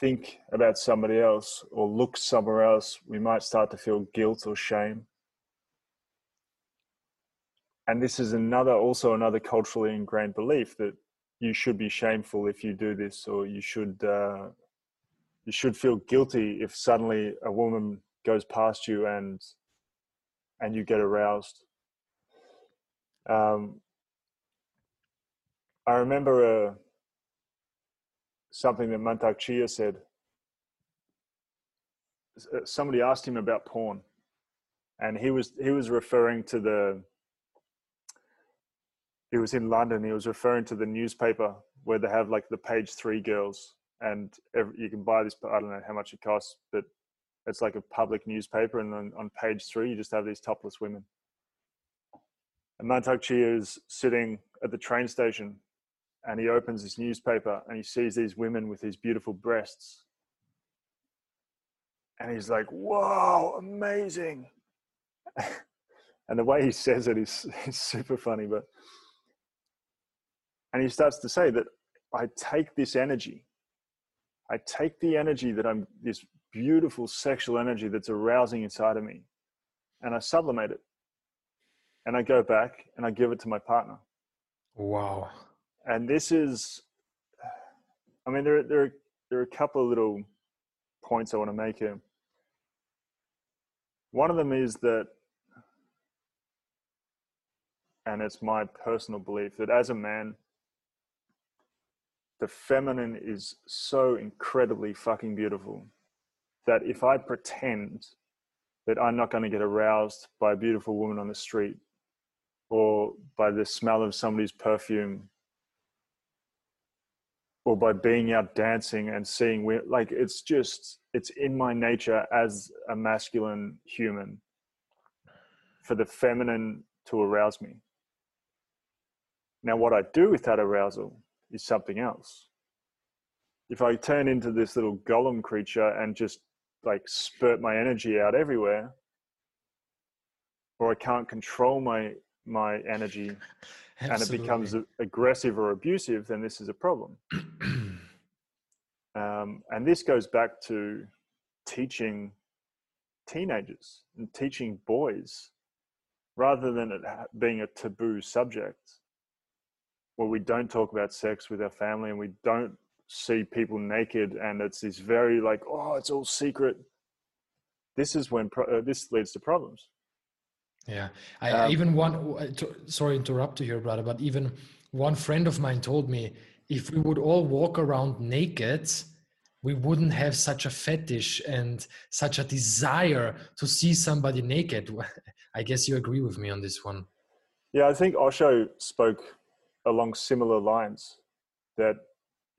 think about somebody else or look somewhere else we might start to feel guilt or shame. And this is another also another culturally ingrained belief that you should be shameful if you do this or you should uh, you should feel guilty if suddenly a woman goes past you and and you get aroused um, I remember uh, something that Mantak Chia said. Uh, somebody asked him about porn, and he was he was referring to the. He was in London. He was referring to the newspaper where they have like the page three girls, and every, you can buy this. I don't know how much it costs, but it's like a public newspaper, and then on page three you just have these topless women. And Mantak Chia is sitting at the train station and he opens his newspaper and he sees these women with these beautiful breasts. And he's like, whoa, amazing. <laughs> and the way he says it is, <laughs> is super funny, but and he starts to say that I take this energy, I take the energy that I'm this beautiful sexual energy that's arousing inside of me, and I sublimate it. And I go back and I give it to my partner. Wow and this is i mean there, there, there are a couple of little points i want to make here one of them is that and it's my personal belief that as a man the feminine is so incredibly fucking beautiful that if i pretend that i'm not going to get aroused by a beautiful woman on the street or by the smell of somebody's perfume or by being out dancing and seeing where like it's just it's in my nature as a masculine human for the feminine to arouse me. Now what i do with that arousal is something else. If i turn into this little Gollum creature and just like spurt my energy out everywhere or i can't control my my energy <laughs> and it becomes aggressive or abusive, then this is a problem. <clears throat> um, and this goes back to teaching teenagers and teaching boys rather than it being a taboo subject where we don't talk about sex with our family and we don't see people naked and it's this very like oh it's all secret this is when pro- uh, this leads to problems Yeah, I um, even one. Sorry, interrupt you here, brother, but even one friend of mine told me if we would all walk around naked, we wouldn't have such a fetish and such a desire to see somebody naked. <laughs> I guess you agree with me on this one. Yeah, I think Osho spoke along similar lines that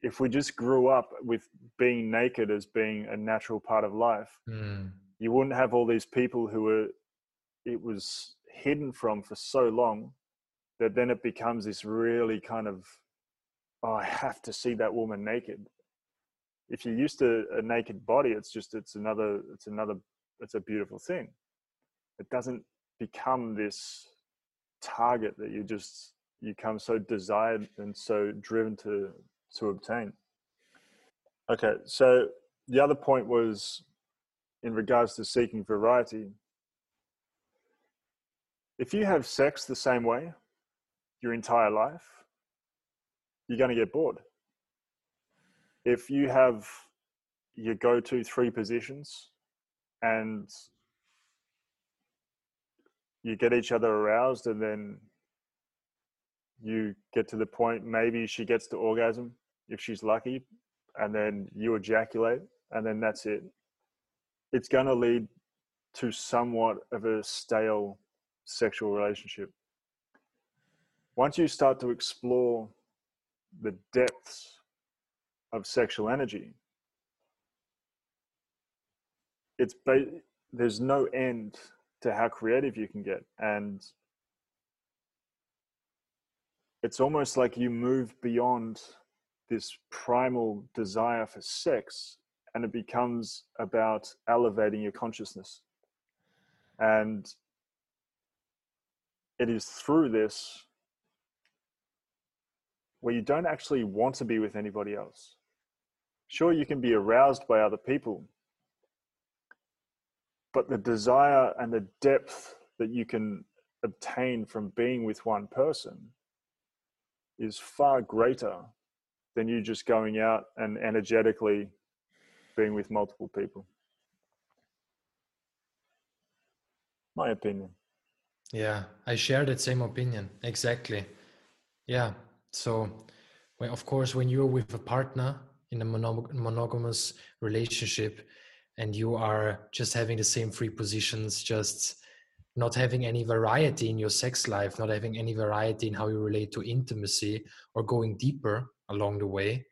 if we just grew up with being naked as being a natural part of life, mm. you wouldn't have all these people who were it was hidden from for so long that then it becomes this really kind of oh, I have to see that woman naked. If you're used to a naked body, it's just it's another it's another it's a beautiful thing. It doesn't become this target that you just you come so desired and so driven to to obtain. Okay, so the other point was in regards to seeking variety. If you have sex the same way your entire life, you're going to get bored. If you have your go to three positions and you get each other aroused and then you get to the point maybe she gets to orgasm if she's lucky and then you ejaculate and then that's it. It's going to lead to somewhat of a stale sexual relationship. Once you start to explore the depths of sexual energy it's ba- there's no end to how creative you can get and it's almost like you move beyond this primal desire for sex and it becomes about elevating your consciousness. And it is through this where you don't actually want to be with anybody else. Sure you can be aroused by other people but the desire and the depth that you can obtain from being with one person is far greater than you just going out and energetically being with multiple people. My opinion. Yeah, I share that same opinion. Exactly. Yeah. So, well, of course, when you're with a partner in a monogamous relationship, and you are just having the same three positions, just not having any variety in your sex life, not having any variety in how you relate to intimacy or going deeper along the way,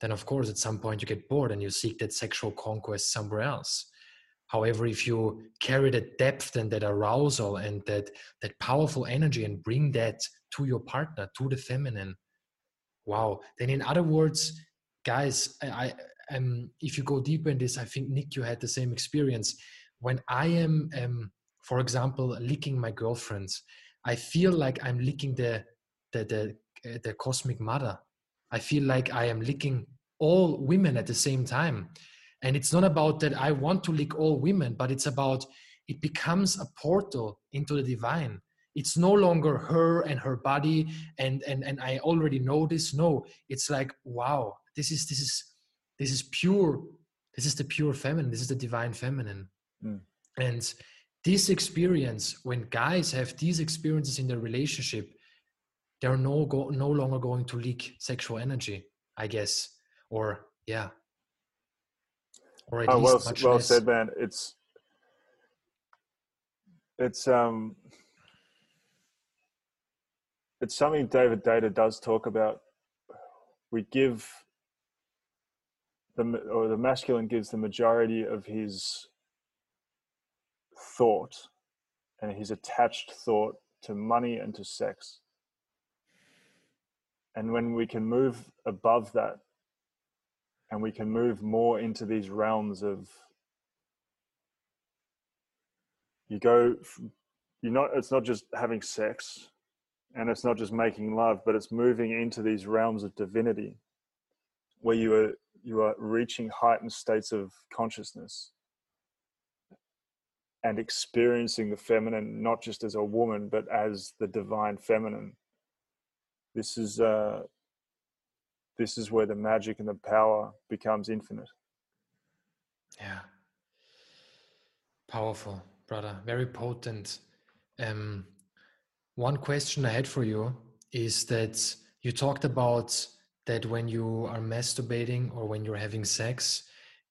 then of course at some point you get bored and you seek that sexual conquest somewhere else. However, if you carry that depth and that arousal and that that powerful energy and bring that to your partner, to the feminine, wow, then in other words, guys, I, um, if you go deeper in this, I think Nic, you had the same experience. When I am, um, for example, licking my girlfriends, I feel like I'm licking the the the, uh, the cosmic mother. I feel like I am licking all women at the same time, and it's not about that I want to lick all women, but it's about it becomes a portal into the divine it's no longer her and her body and and and i already know this no it's like wow this is this is this is pure this is the pure feminine this is the divine feminine mm. and this experience when guys have these experiences in their relationship they're no go, no longer going to leak sexual energy i guess or yeah. Or oh, well, well less. said man. It's it's um it's something David Deida does talk about. We give the or the masculine gives the majority of his thought and his attached thought to money and to sex. And when we can move above that and we can move more into these realms of you go you're not it's not just having sex and it's not just making love but it's moving into these realms of divinity where you are you are reaching heightened states of consciousness and experiencing the feminine not just as a woman but as the divine feminine. This is uh this is where the magic and the power becomes infinite. Yeah. Powerful brother. Very potent. Um, one question I had for you is that you talked about that when you are masturbating or when you're having sex,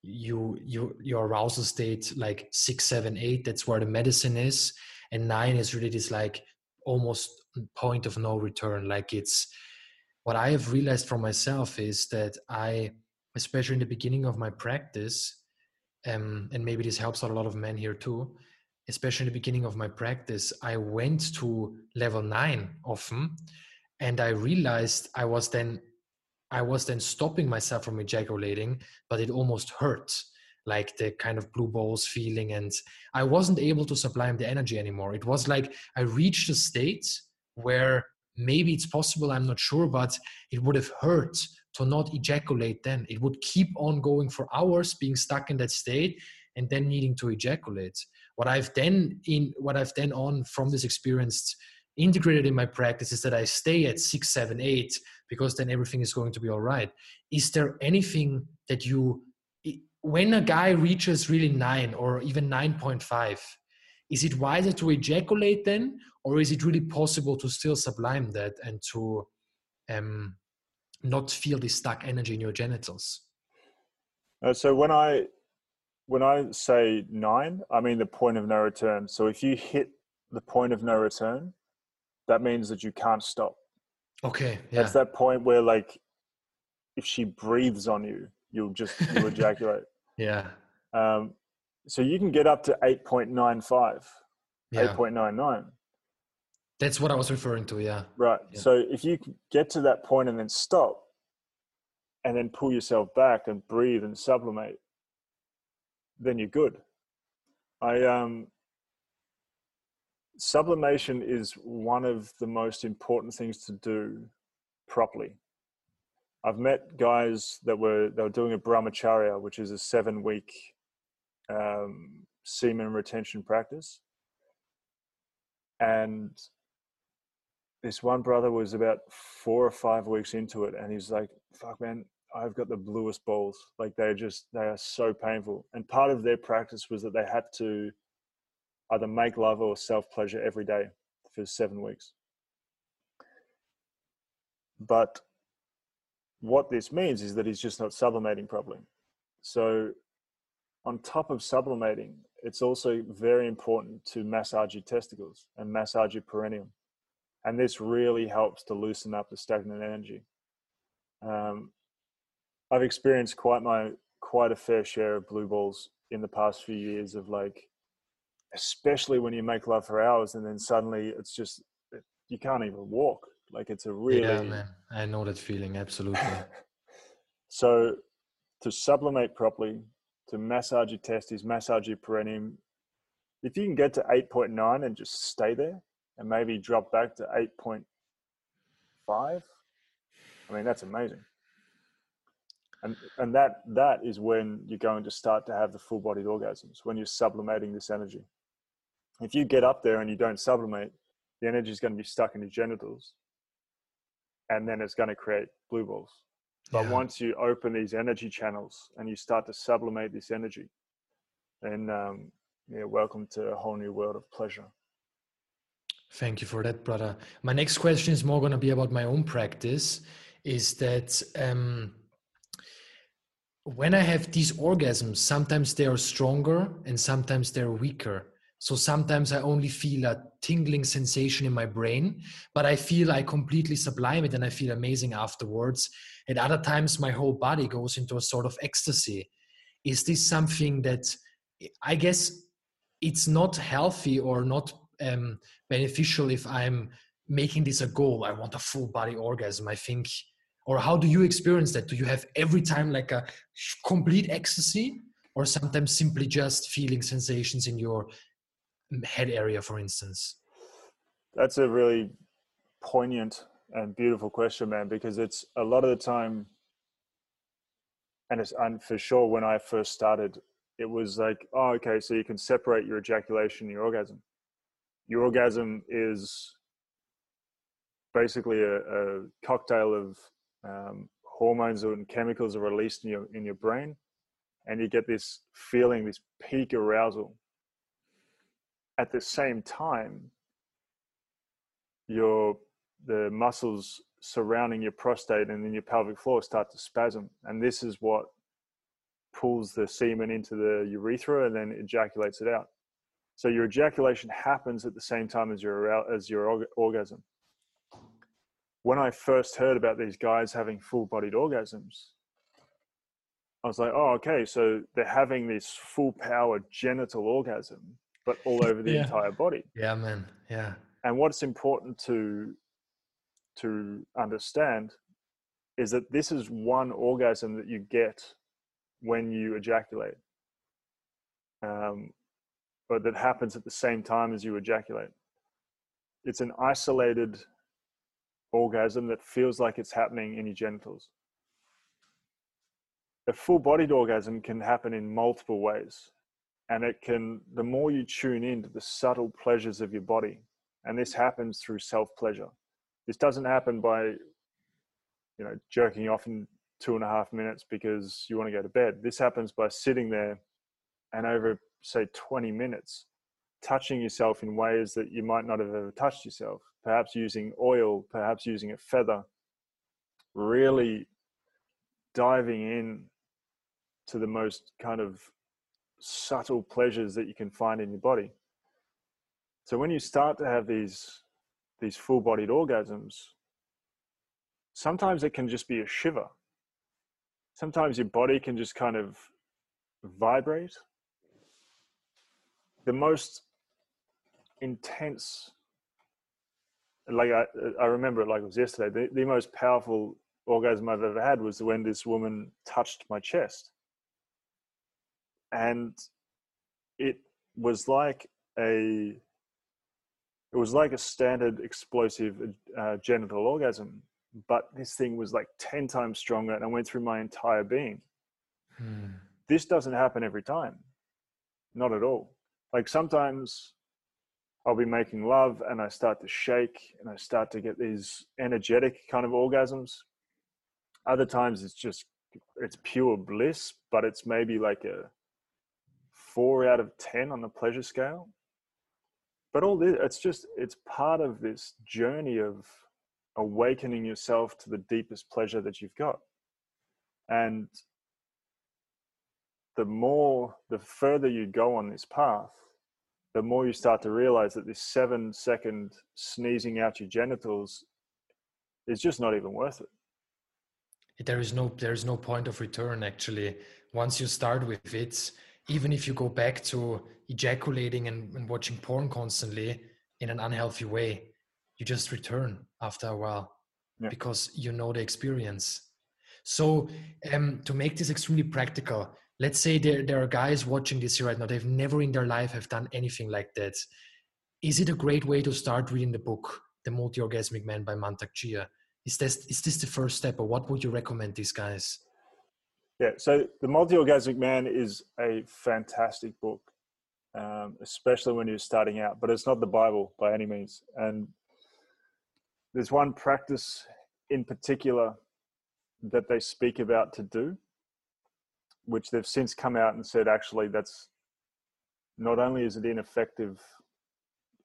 you you your arousal state like six, seven, eight. That's where the medicine is, and nine is really this like almost point of no return. Like it's what I have realized for myself is that I, especially in the beginning of my practice, um, and maybe this helps a lot of men here too especially in the beginning of my practice, I went to level nine often, and I realized I was then I was then stopping myself from ejaculating, but it almost hurt, like the kind of blue balls feeling, and I wasn't able to sublime the energy anymore. It was like I reached a state where maybe it's possible, I'm not sure, but it would have hurt to not ejaculate then. It would keep on going for hours, being stuck in that state, and then needing to ejaculate what I've then in what I've then on from this experience integrated in my practice is that I stay at six, seven, eight because then everything is going to be all right. Is there anything that you when a guy reaches really nine or even 9.5, is it wiser to ejaculate then, or is it really possible to still sublime that and to um, not feel the stuck energy in your genitals? Uh, so when I when I say nine, I mean the point of no return. So if you hit the point of no return, that means that you can't stop. Okay. Yeah. That's that point where like if she breathes on you, you'll just you ejaculate. <laughs> Yeah. Um, so you can get up to 8.95, yeah. 8.99. That's what I was referring to, yeah. Right. Yeah. So if you get to that point and then stop and then pull yourself back and breathe and sublimate, then you're good. I um, sublimation is one of the most important things to do properly. I've met guys that were they were doing a brahmacharya, which is a seven week um, semen retention practice, and this one brother was about four or five weeks into it, and he's like, "Fuck, man, I've got the bluest balls. Like they're just they are so painful. And part of their practice was that they had to either make love or self pleasure every day for seven weeks. But what this means is that he's just not sublimating properly. So on top of sublimating, it's also very important to massage your testicles and massage your perineum. And this really helps to loosen up the stagnant energy. Um, I've experienced quite my quite a fair share of blue balls in the past few years of like, especially when you make love for hours and then suddenly it's just you can't even walk. Like it's a really yeah, man. I know that feeling absolutely. <laughs> so to sublimate properly, to massage your testes, massage your perineum. If you can get to 8.9 and just stay there and maybe drop back to 8.5, I mean, that's amazing and and that that is when you're going to start to have the full bodied orgasms when you're sublimating this energy if you get up there and you don't sublimate the energy is going to be stuck in your genitals and then it's going to create blue balls but yeah. once you open these energy channels and you start to sublimate this energy then um, yeah welcome to a whole new world of pleasure thank you for that brother my next question is more going to be about my own practice is that um, when I have these orgasms, sometimes they are stronger and sometimes they're weaker. So sometimes I only feel a tingling sensation in my brain, but I feel I completely sublime it and I feel amazing afterwards. At other times, my whole body goes into a sort of ecstasy. Is this something that I guess it's not healthy or not um, beneficial if I'm making this a goal? I want a full body orgasm. I think or how do you experience that do you have every time like a complete ecstasy or sometimes simply just feeling sensations in your head area for instance that's a really poignant and beautiful question man because it's a lot of the time and it's and for sure when i first started it was like oh okay so you can separate your ejaculation and your orgasm your orgasm is basically a, a cocktail of um, hormones and chemicals are released in your in your brain, and you get this feeling, this peak arousal. At the same time, your the muscles surrounding your prostate and then your pelvic floor start to spasm. And this is what pulls the semen into the urethra and then ejaculates it out. So your ejaculation happens at the same time as your as your orgasm. When i first heard about these guys having full bodied orgasms i was like oh okay so they're having this full power genital orgasm but all over the yeah. entire body yeah man yeah and what's important to to understand is that this is one orgasm that you get when you ejaculate, um, but that happens at the same time as you ejaculate. It's an isolated orgasm that feels like it's happening in your genitals. A full bodied orgasm can happen in multiple ways. And it can, the more you tune into the subtle pleasures of your body, and this happens through self pleasure this doesn't happen by, you know, jerking off in two and a half minutes because you want to go to bed. This happens by sitting there and over, say, 20 minutes, touching yourself in ways that you might not have ever touched yourself. Perhaps using oil, perhaps using a feather, really diving in to the most kind of subtle pleasures that you can find in your body. So when you start to have these these full bodied orgasms, sometimes it can just be a shiver. Sometimes your body can just kind of vibrate. The most intense, like I, I remember it like it was yesterday, the, the most powerful orgasm I've ever had was when this woman touched my chest. And it was like a it was like a standard explosive uh, genital orgasm, but this thing was like 10 times stronger and I went through my entire being. Hmm. This doesn't happen every time. Not at all. Like sometimes I'll be making love and I start to shake and I start to get these energetic kind of orgasms. Other times it's just, it's pure bliss, but it's maybe like a four out of 10 on the pleasure scale. But all this it's just it's part of this journey of awakening yourself to the deepest pleasure that you've got. And the more the further you go on this path the more you start to realize that this seven second sneezing out your genitals is just not even worth it. There is no there is no point of return actually. Once you start with it even if you go back to ejaculating and, and watching porn constantly in an unhealthy way, you just return after a while yeah. because you know the experience. So, um, to make this extremely practical, let's say there, there are guys watching this here right now, they've never in their life have done anything like that. Is it a great way to start reading the book, The Multi-Orgasmic Man by Mantak Chia? Is this, is this the first step or what would you recommend these guys? Yeah, so The Multi-Orgasmic Man is a fantastic book um, especially when you're starting out. But it's not the Bible by any means. And there's one practice in particular that they speak about to do, which they've since come out and said actually that's not only is it ineffective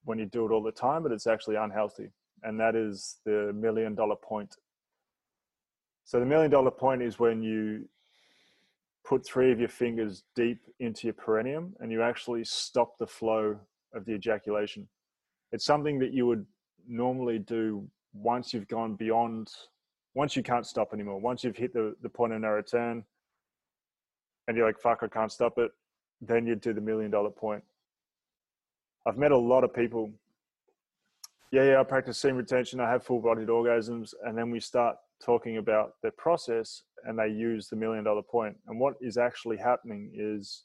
when you do it all the time, but it's actually unhealthy. And that is the million dollar point. So the million dollar point is when you put three of your fingers deep into your perineum and you actually stop the flow of the ejaculation. It's something that you would normally do once you've gone beyond, once you can't stop anymore, once you've hit the, the point of no return and you're like, fuck, I can't stop it, then you'd do the million dollar point. I've met a lot of people. Yeah, yeah, I practice semen retention, I have full bodied orgasms, and then we start talking about the process and they use the million dollar point. And what is actually happening is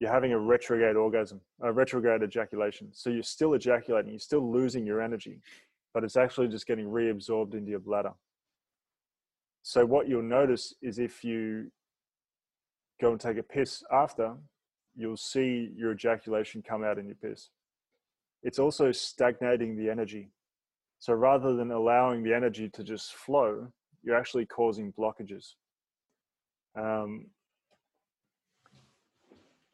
you're having a retrograde orgasm, a retrograde ejaculation. So you're still ejaculating, you're still losing your energy, but it's actually just getting reabsorbed into your bladder. So what you'll notice is if you go and take a piss after, you'll see your ejaculation come out in your piss. It's also stagnating the energy. So rather than allowing the energy to just flow, you're actually causing blockages. Um,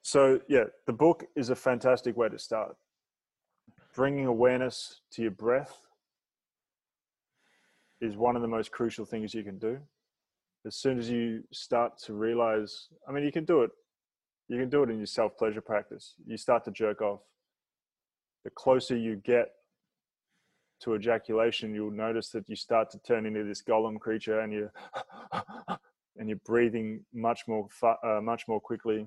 so yeah, the book is a fantastic way to start. bringing awareness to your breath is one of the most crucial things you can do. As soon as you start to realize, I mean, you can do it. You can do it in your self pleasure practice. You start to jerk off. The closer you get to ejaculation, you'll notice that you start to turn into this Gollum creature, and you <laughs> and you're breathing much more uh, much more quickly.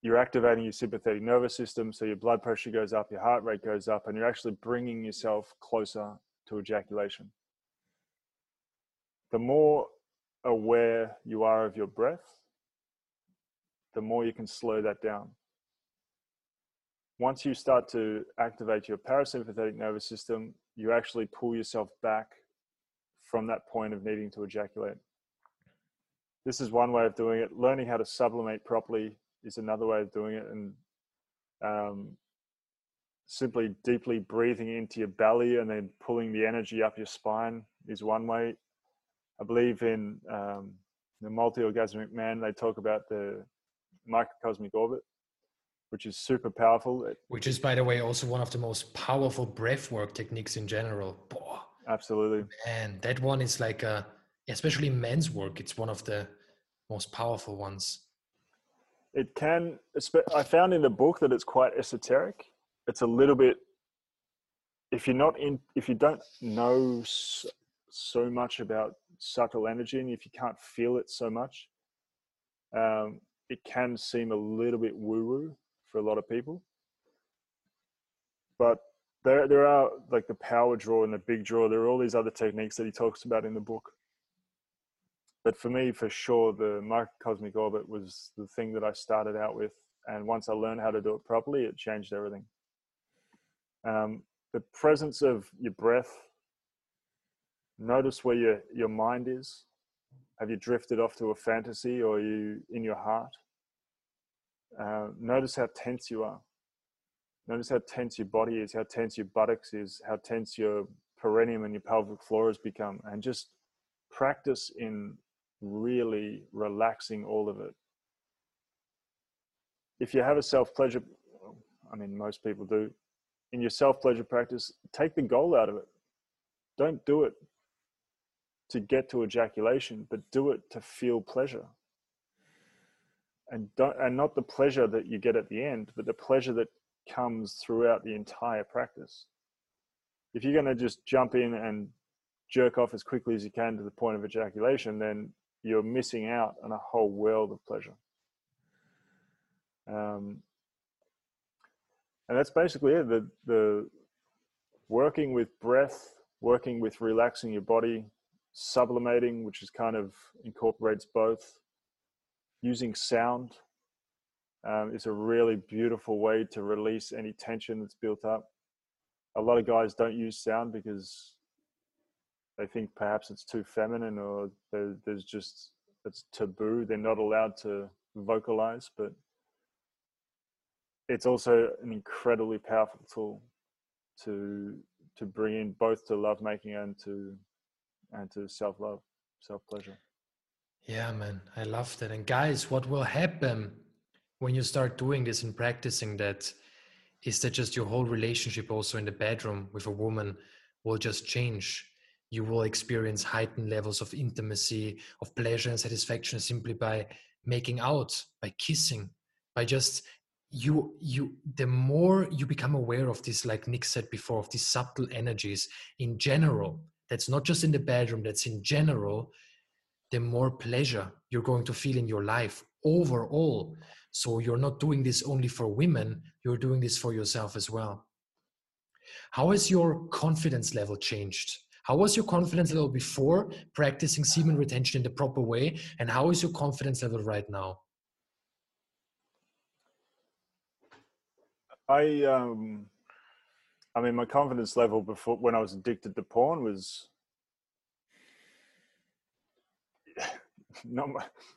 You're activating your sympathetic nervous system, so your blood pressure goes up, your heart rate goes up, and you're actually bringing yourself closer to ejaculation. The more aware you are of your breath, the more you can slow that down. Once you start to activate your parasympathetic nervous system, you actually pull yourself back from that point of needing to ejaculate. This is one way of doing it. Learning how to sublimate properly is another way of doing it. And um, simply deeply breathing into your belly and then pulling the energy up your spine is one way. I believe in um, the multi orgasmic man, they talk about the microcosmic orbit, which is super powerful. Which is, by the way, also one of the most powerful breath work techniques in general. Boah. Absolutely. And that one is like, a, especially men's work, it's one of the most powerful ones. It can, I found in the book that it's quite esoteric. It's a little bit, if you're not in, if you don't know so, so much about subtle energy and if you can't feel it so much, um, it can seem a little bit woo woo for a lot of people. But there, there are like the power draw and the big draw. There are all these other techniques that he talks about in the book. But for me, for sure, the microcosmic orbit was the thing that I started out with. And once I learned how to do it properly, it changed everything. Um, the presence of your breath, notice where your, your mind is. Have you drifted off to a fantasy or you in your heart? Uh, notice how tense you are. Notice how tense your body is, how tense your buttocks is, how tense your perineum and your pelvic floor has become, and just practice in really relaxing all of it. If you have a self pleasure, I mean, most people do, in your self pleasure practice, take the goal out of it. Don't do it to get to ejaculation, but do it to feel pleasure. And don't, and not the pleasure that you get at the end, but the pleasure that comes throughout the entire practice. If you're going to just jump in and jerk off as quickly as you can to the point of ejaculation, then you're missing out on a whole world of pleasure. Um, and that's basically it. The, the working with breath, working with relaxing your body, sublimating, which is kind of incorporates both. Using sound um, is a really beautiful way to release any tension that's built up. A lot of guys don't use sound because they think perhaps it's too feminine or there's just it's taboo. They're not allowed to vocalize, but it's also an incredibly powerful tool to to bring in both to love making and to and to self love, self pleasure. Yeah, man, I love that. And guys, what will happen when you start doing this and practicing that is that just your whole relationship also in the bedroom with a woman will just change. You will experience heightened levels of intimacy, of pleasure and satisfaction simply by making out, by kissing, by just you you the more you become aware of this like Nic said before of these subtle energies in general that's not just in the bedroom that's in general the more pleasure you're going to feel in your life overall. So you're not doing this only for women you're doing this for yourself as well. How has your confidence level changed? How was your confidence level before practicing semen retention in the proper way and how is your confidence level right now? I um I mean, my confidence level before when I was addicted to porn was not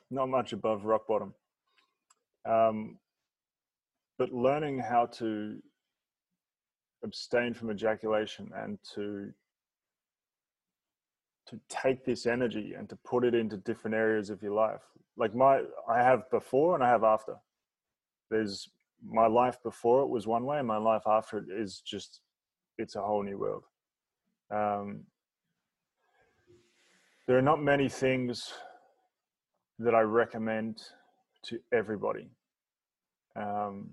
not much above rock bottom. Um, but learning how to abstain from ejaculation and to to take this energy and to put it into different areas of your life. Like my i have before and i have after. There's my life before it was one way and my life after it is just it's a whole new world. Um, there are not many things that i recommend to everybody. Um,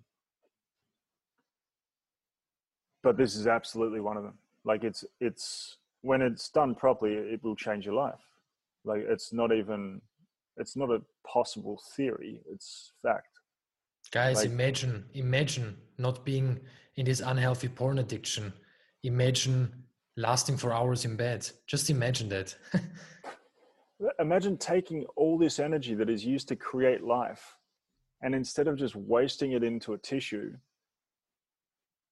but this is absolutely one of them. Like it's it's when it's done properly it will change your life. Like it's not even it's not a possible theory it's fact. Guys like, imagine imagine not being in this unhealthy porn addiction. Imagine lasting for hours in bed. Just imagine that <laughs> imagine taking all this energy that is used to create life and instead of just wasting it into a tissue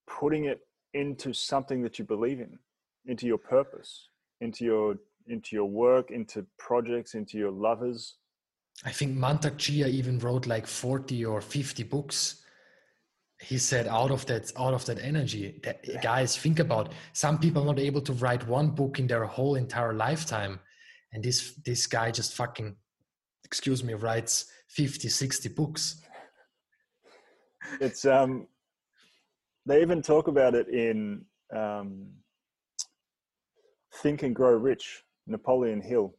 putting it into something that you believe in into your purpose into your into your work into projects into your lovers I think Mantak Chia even wrote like 40 or 50 books. He said out of that out of that energy, that, guys, think about some people are not able to write one book in their whole entire lifetime. And this this guy just fucking excuse me, writes 50, 60 books. It's um they even talk about it in um Think and Grow Rich, Napoleon Hill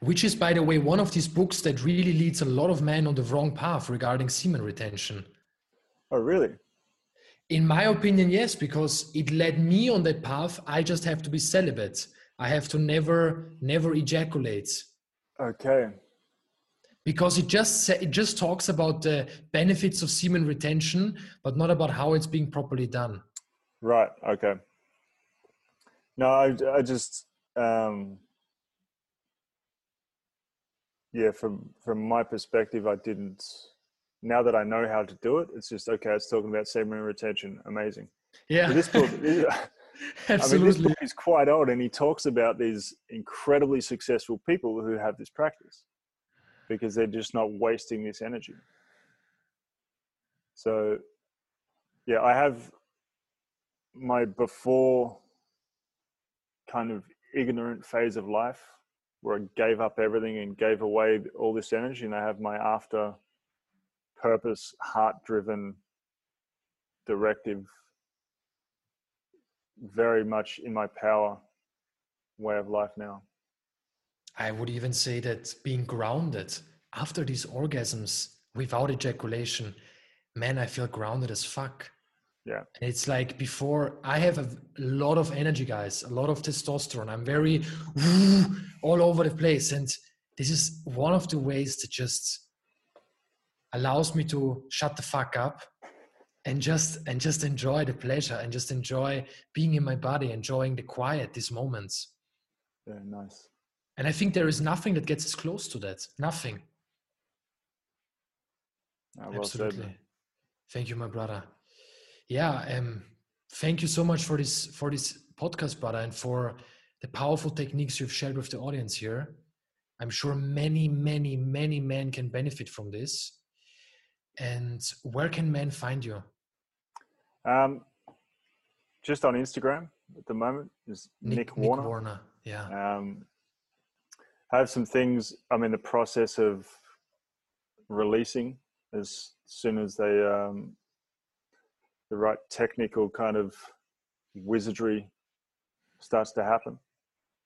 which is, by the way, one of these books that really leads a lot of men on the wrong path regarding semen retention. Oh, really? In my opinion, yes, because it led me on that path. I just have to be celibate. I have to never, never ejaculate. Okay. Because it just it just talks about the benefits of semen retention, but not about how it's being properly done. Right. Okay. No, I, I just um, yeah, from from my perspective, I didn't. Now that I know how to do it, it's just okay. It's talking about semen retention. Amazing. Yeah. So this book, <laughs> is, I mean, this book is quite old, and he talks about these incredibly successful people who have this practice because they're just not wasting this energy. So, yeah, I have my before kind of ignorant phase of life where I gave up everything and gave away all this energy, and I have my after purpose, heart driven, directive, very much in my power way of life now. I would even say that being grounded after these orgasms without ejaculation, man, I feel grounded as fuck. Yeah. And it's like before, I have a lot of energy, guys, a lot of testosterone. I'm very woo, <laughs> all over the place. And this is one of the ways that just allows me to shut the fuck up and just and just enjoy the pleasure and just enjoy being in my body enjoying the quiet these moments. Very nice. And i think there is nothing that gets as close to that. Nothing. Well absolutely. said. thank you my brother. Yeah um thank you so much for this for this podcast brother and for the powerful techniques you've shared with the audience here. I'm sure many many many men can benefit from this. And where can men find you um just on instagram at the moment is Nic, Nic Warner, Nic Warner yeah um I have some things i'm in the process of releasing as soon as they um the right technical kind of wizardry starts to happen.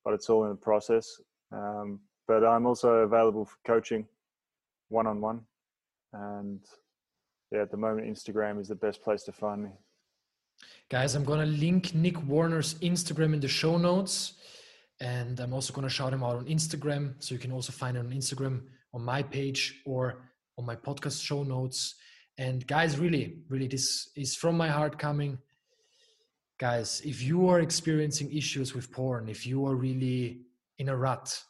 But it's all in the process. Um, but I'm also available for coaching one on one. And yeah, at the moment, Instagram is the best place to find me. Guys, I'm going to link Nic Warner's Instagram in the show notes. And I'm also going to shout him out on Instagram. So you can also find it on Instagram on my page or on my podcast show notes. And guys, really, really, this is from my heart coming. Guys, if you are experiencing issues with porn, if you are really in a rut,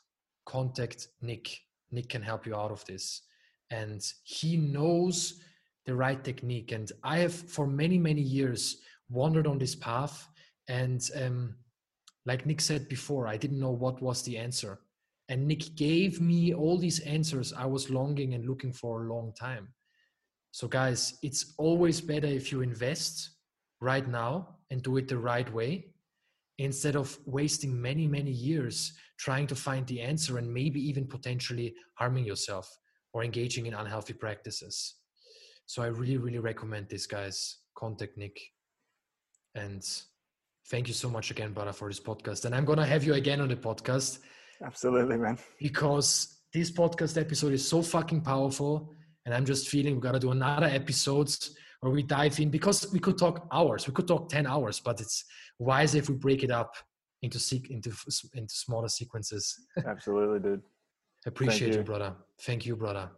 contact Nic. Nic can help you out of this. And he knows the right technique. And I have, for many, many years, wandered on this path. And um, like Nic said before, I didn't know what was the answer. And Nic gave me all these answers I was longing and looking for a long time. So, guys, it's always better if you invest right now and do it the right way instead of wasting many, many years trying to find the answer and maybe even potentially harming yourself or engaging in unhealthy practices. So I really, really recommend this, guys. Contact Nic. And thank you so much again, brother, for this podcast. And I'm gonna have you again on the podcast. Absolutely, man. Because this podcast episode is so fucking powerful. And I'm just feeling we gotta do another episodes where we dive in because we could talk hours, we could talk 10 hours, but it's wise if we break it up into seek into into smaller sequences. <laughs> Absolutely, dude. Appreciate you. you, brother. Thank you, brother.